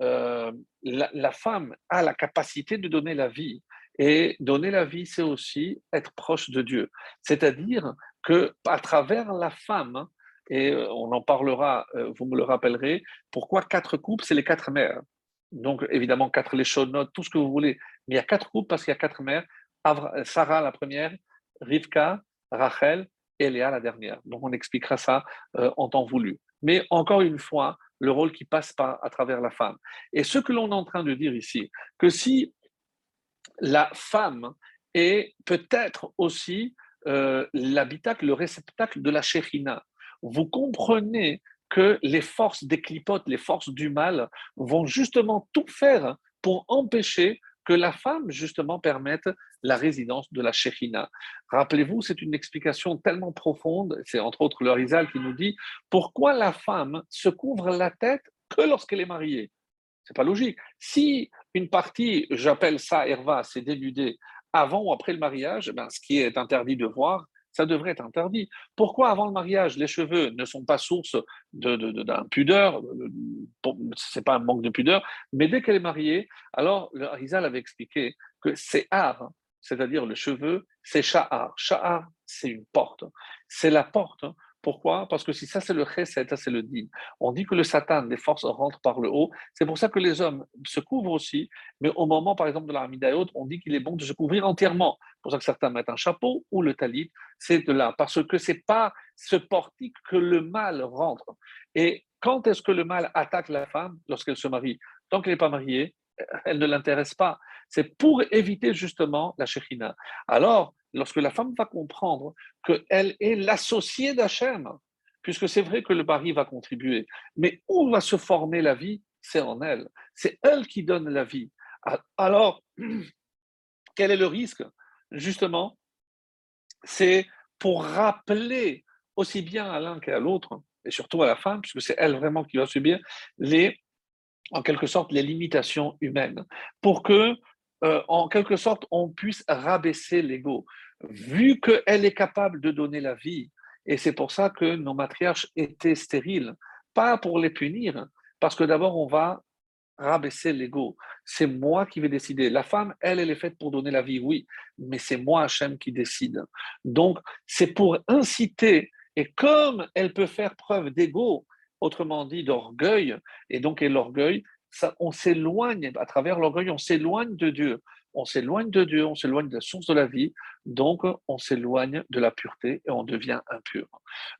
euh, la, femme a la capacité de donner la vie. Et donner la vie, c'est aussi être proche de Dieu. C'est-à-dire que à travers la femme, et euh, on en parlera, euh, vous me le rappellerez, pourquoi quatre coupes, c'est les quatre mères. Donc évidemment, quatre léchonotes, tout ce que vous voulez. Mais il y a quatre coupes parce qu'il y a quatre mères. Sarah la première, Rivka, Rachel et Léa la dernière. Donc on expliquera ça en temps voulu. Mais encore une fois, le rôle qui passe par, à travers la femme. Et ce que l'on est en train de dire ici, que si la femme est peut-être aussi euh, l'habitacle, le réceptacle de la chérina, vous comprenez que les forces des clipotes, les forces du mal, vont justement tout faire pour empêcher que la femme, justement, permette la résidence de la Shechina. Rappelez-vous, c'est une explication tellement profonde, c'est entre autres le Rizal qui nous dit pourquoi la femme se couvre la tête que lorsqu'elle est mariée? C'est pas logique. Si une partie, j'appelle ça Herva, c'est dénudé avant ou après le mariage, ben, ce qui est interdit de voir, ça devrait être interdit. Pourquoi avant le mariage, les cheveux ne sont pas source d'un pudeur Ce n'est pas un manque de pudeur, mais dès qu'elle est mariée, alors le Rizal avait expliqué que c'est art, c'est-à-dire le cheveu, c'est sha'ar. Sha'ar, c'est une porte. C'est la porte pourquoi? Parce que si ça c'est le chesed, ça c'est le din. On dit que le satan, les forces rentrent par le haut. C'est pour ça que les hommes se couvrent aussi. Mais au moment, par exemple, de la Hamidaïot, on dit qu'il est bon de se couvrir entièrement. C'est pour ça que certains mettent un chapeau ou le talit. C'est de là. Parce que c'est pas ce portique que le mal rentre. Et quand est-ce que le mal attaque la femme? Lorsqu'elle se marie Tant qu'elle n'est pas mariée, elle ne l'intéresse pas. C'est pour éviter justement la shechina. Alors, lorsque la femme va comprendre qu'elle est l'associée d'Hachem, puisque c'est vrai que le mari va contribuer, mais où va se former la vie? C'est en elle. C'est elle qui donne la vie. Alors, [CLEARS THROAT] Quel est le risque? Justement, c'est pour rappeler aussi bien à l'un qu'à l'autre, et surtout à la femme, puisque c'est elle vraiment qui va subir les, en quelque sorte, les limitations humaines, pour que, euh, en quelque sorte, on puisse rabaisser l'ego. Vu qu'elle est capable de donner la vie, et c'est pour ça que nos matriarches étaient stériles, pas pour les punir, parce que d'abord, on va rabaisser l'ego. C'est moi qui vais décider. La femme, elle, elle est faite pour donner la vie, oui, mais c'est moi, Hachem, qui décide. Donc, c'est pour inciter, et comme elle peut faire preuve d'ego, autrement dit d'orgueil, et donc l'orgueil, ça, on s'éloigne, à travers l'orgueil, on s'éloigne de Dieu. On s'éloigne de Dieu, on s'éloigne de la source de la vie, donc on s'éloigne de la pureté et on devient impur.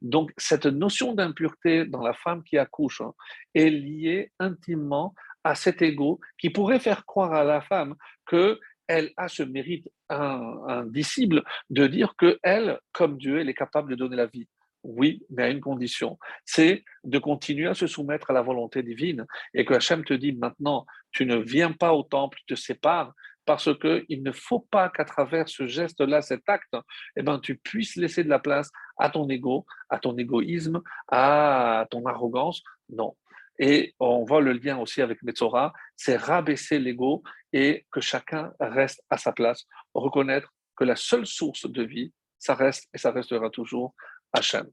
Donc cette notion d'impureté dans la femme qui accouche hein, est liée intimement à cet ego qui pourrait faire croire à la femme que elle a ce mérite indicible de dire que elle, comme Dieu, elle est capable de donner la vie. Oui, mais à une condition, c'est de continuer à se soumettre à la volonté divine. Et que Hachem te dit maintenant, tu ne viens pas au temple, tu te sépares, parce qu'il ne faut pas qu'à travers ce geste-là, cet acte, eh ben, tu puisses laisser de la place à ton ego, à ton égoïsme, à ton arrogance. Non, et on voit le lien aussi avec Metzora, c'est rabaisser l'ego et que chacun reste à sa place, reconnaître que la seule source de vie, ça reste et ça restera toujours Hachem.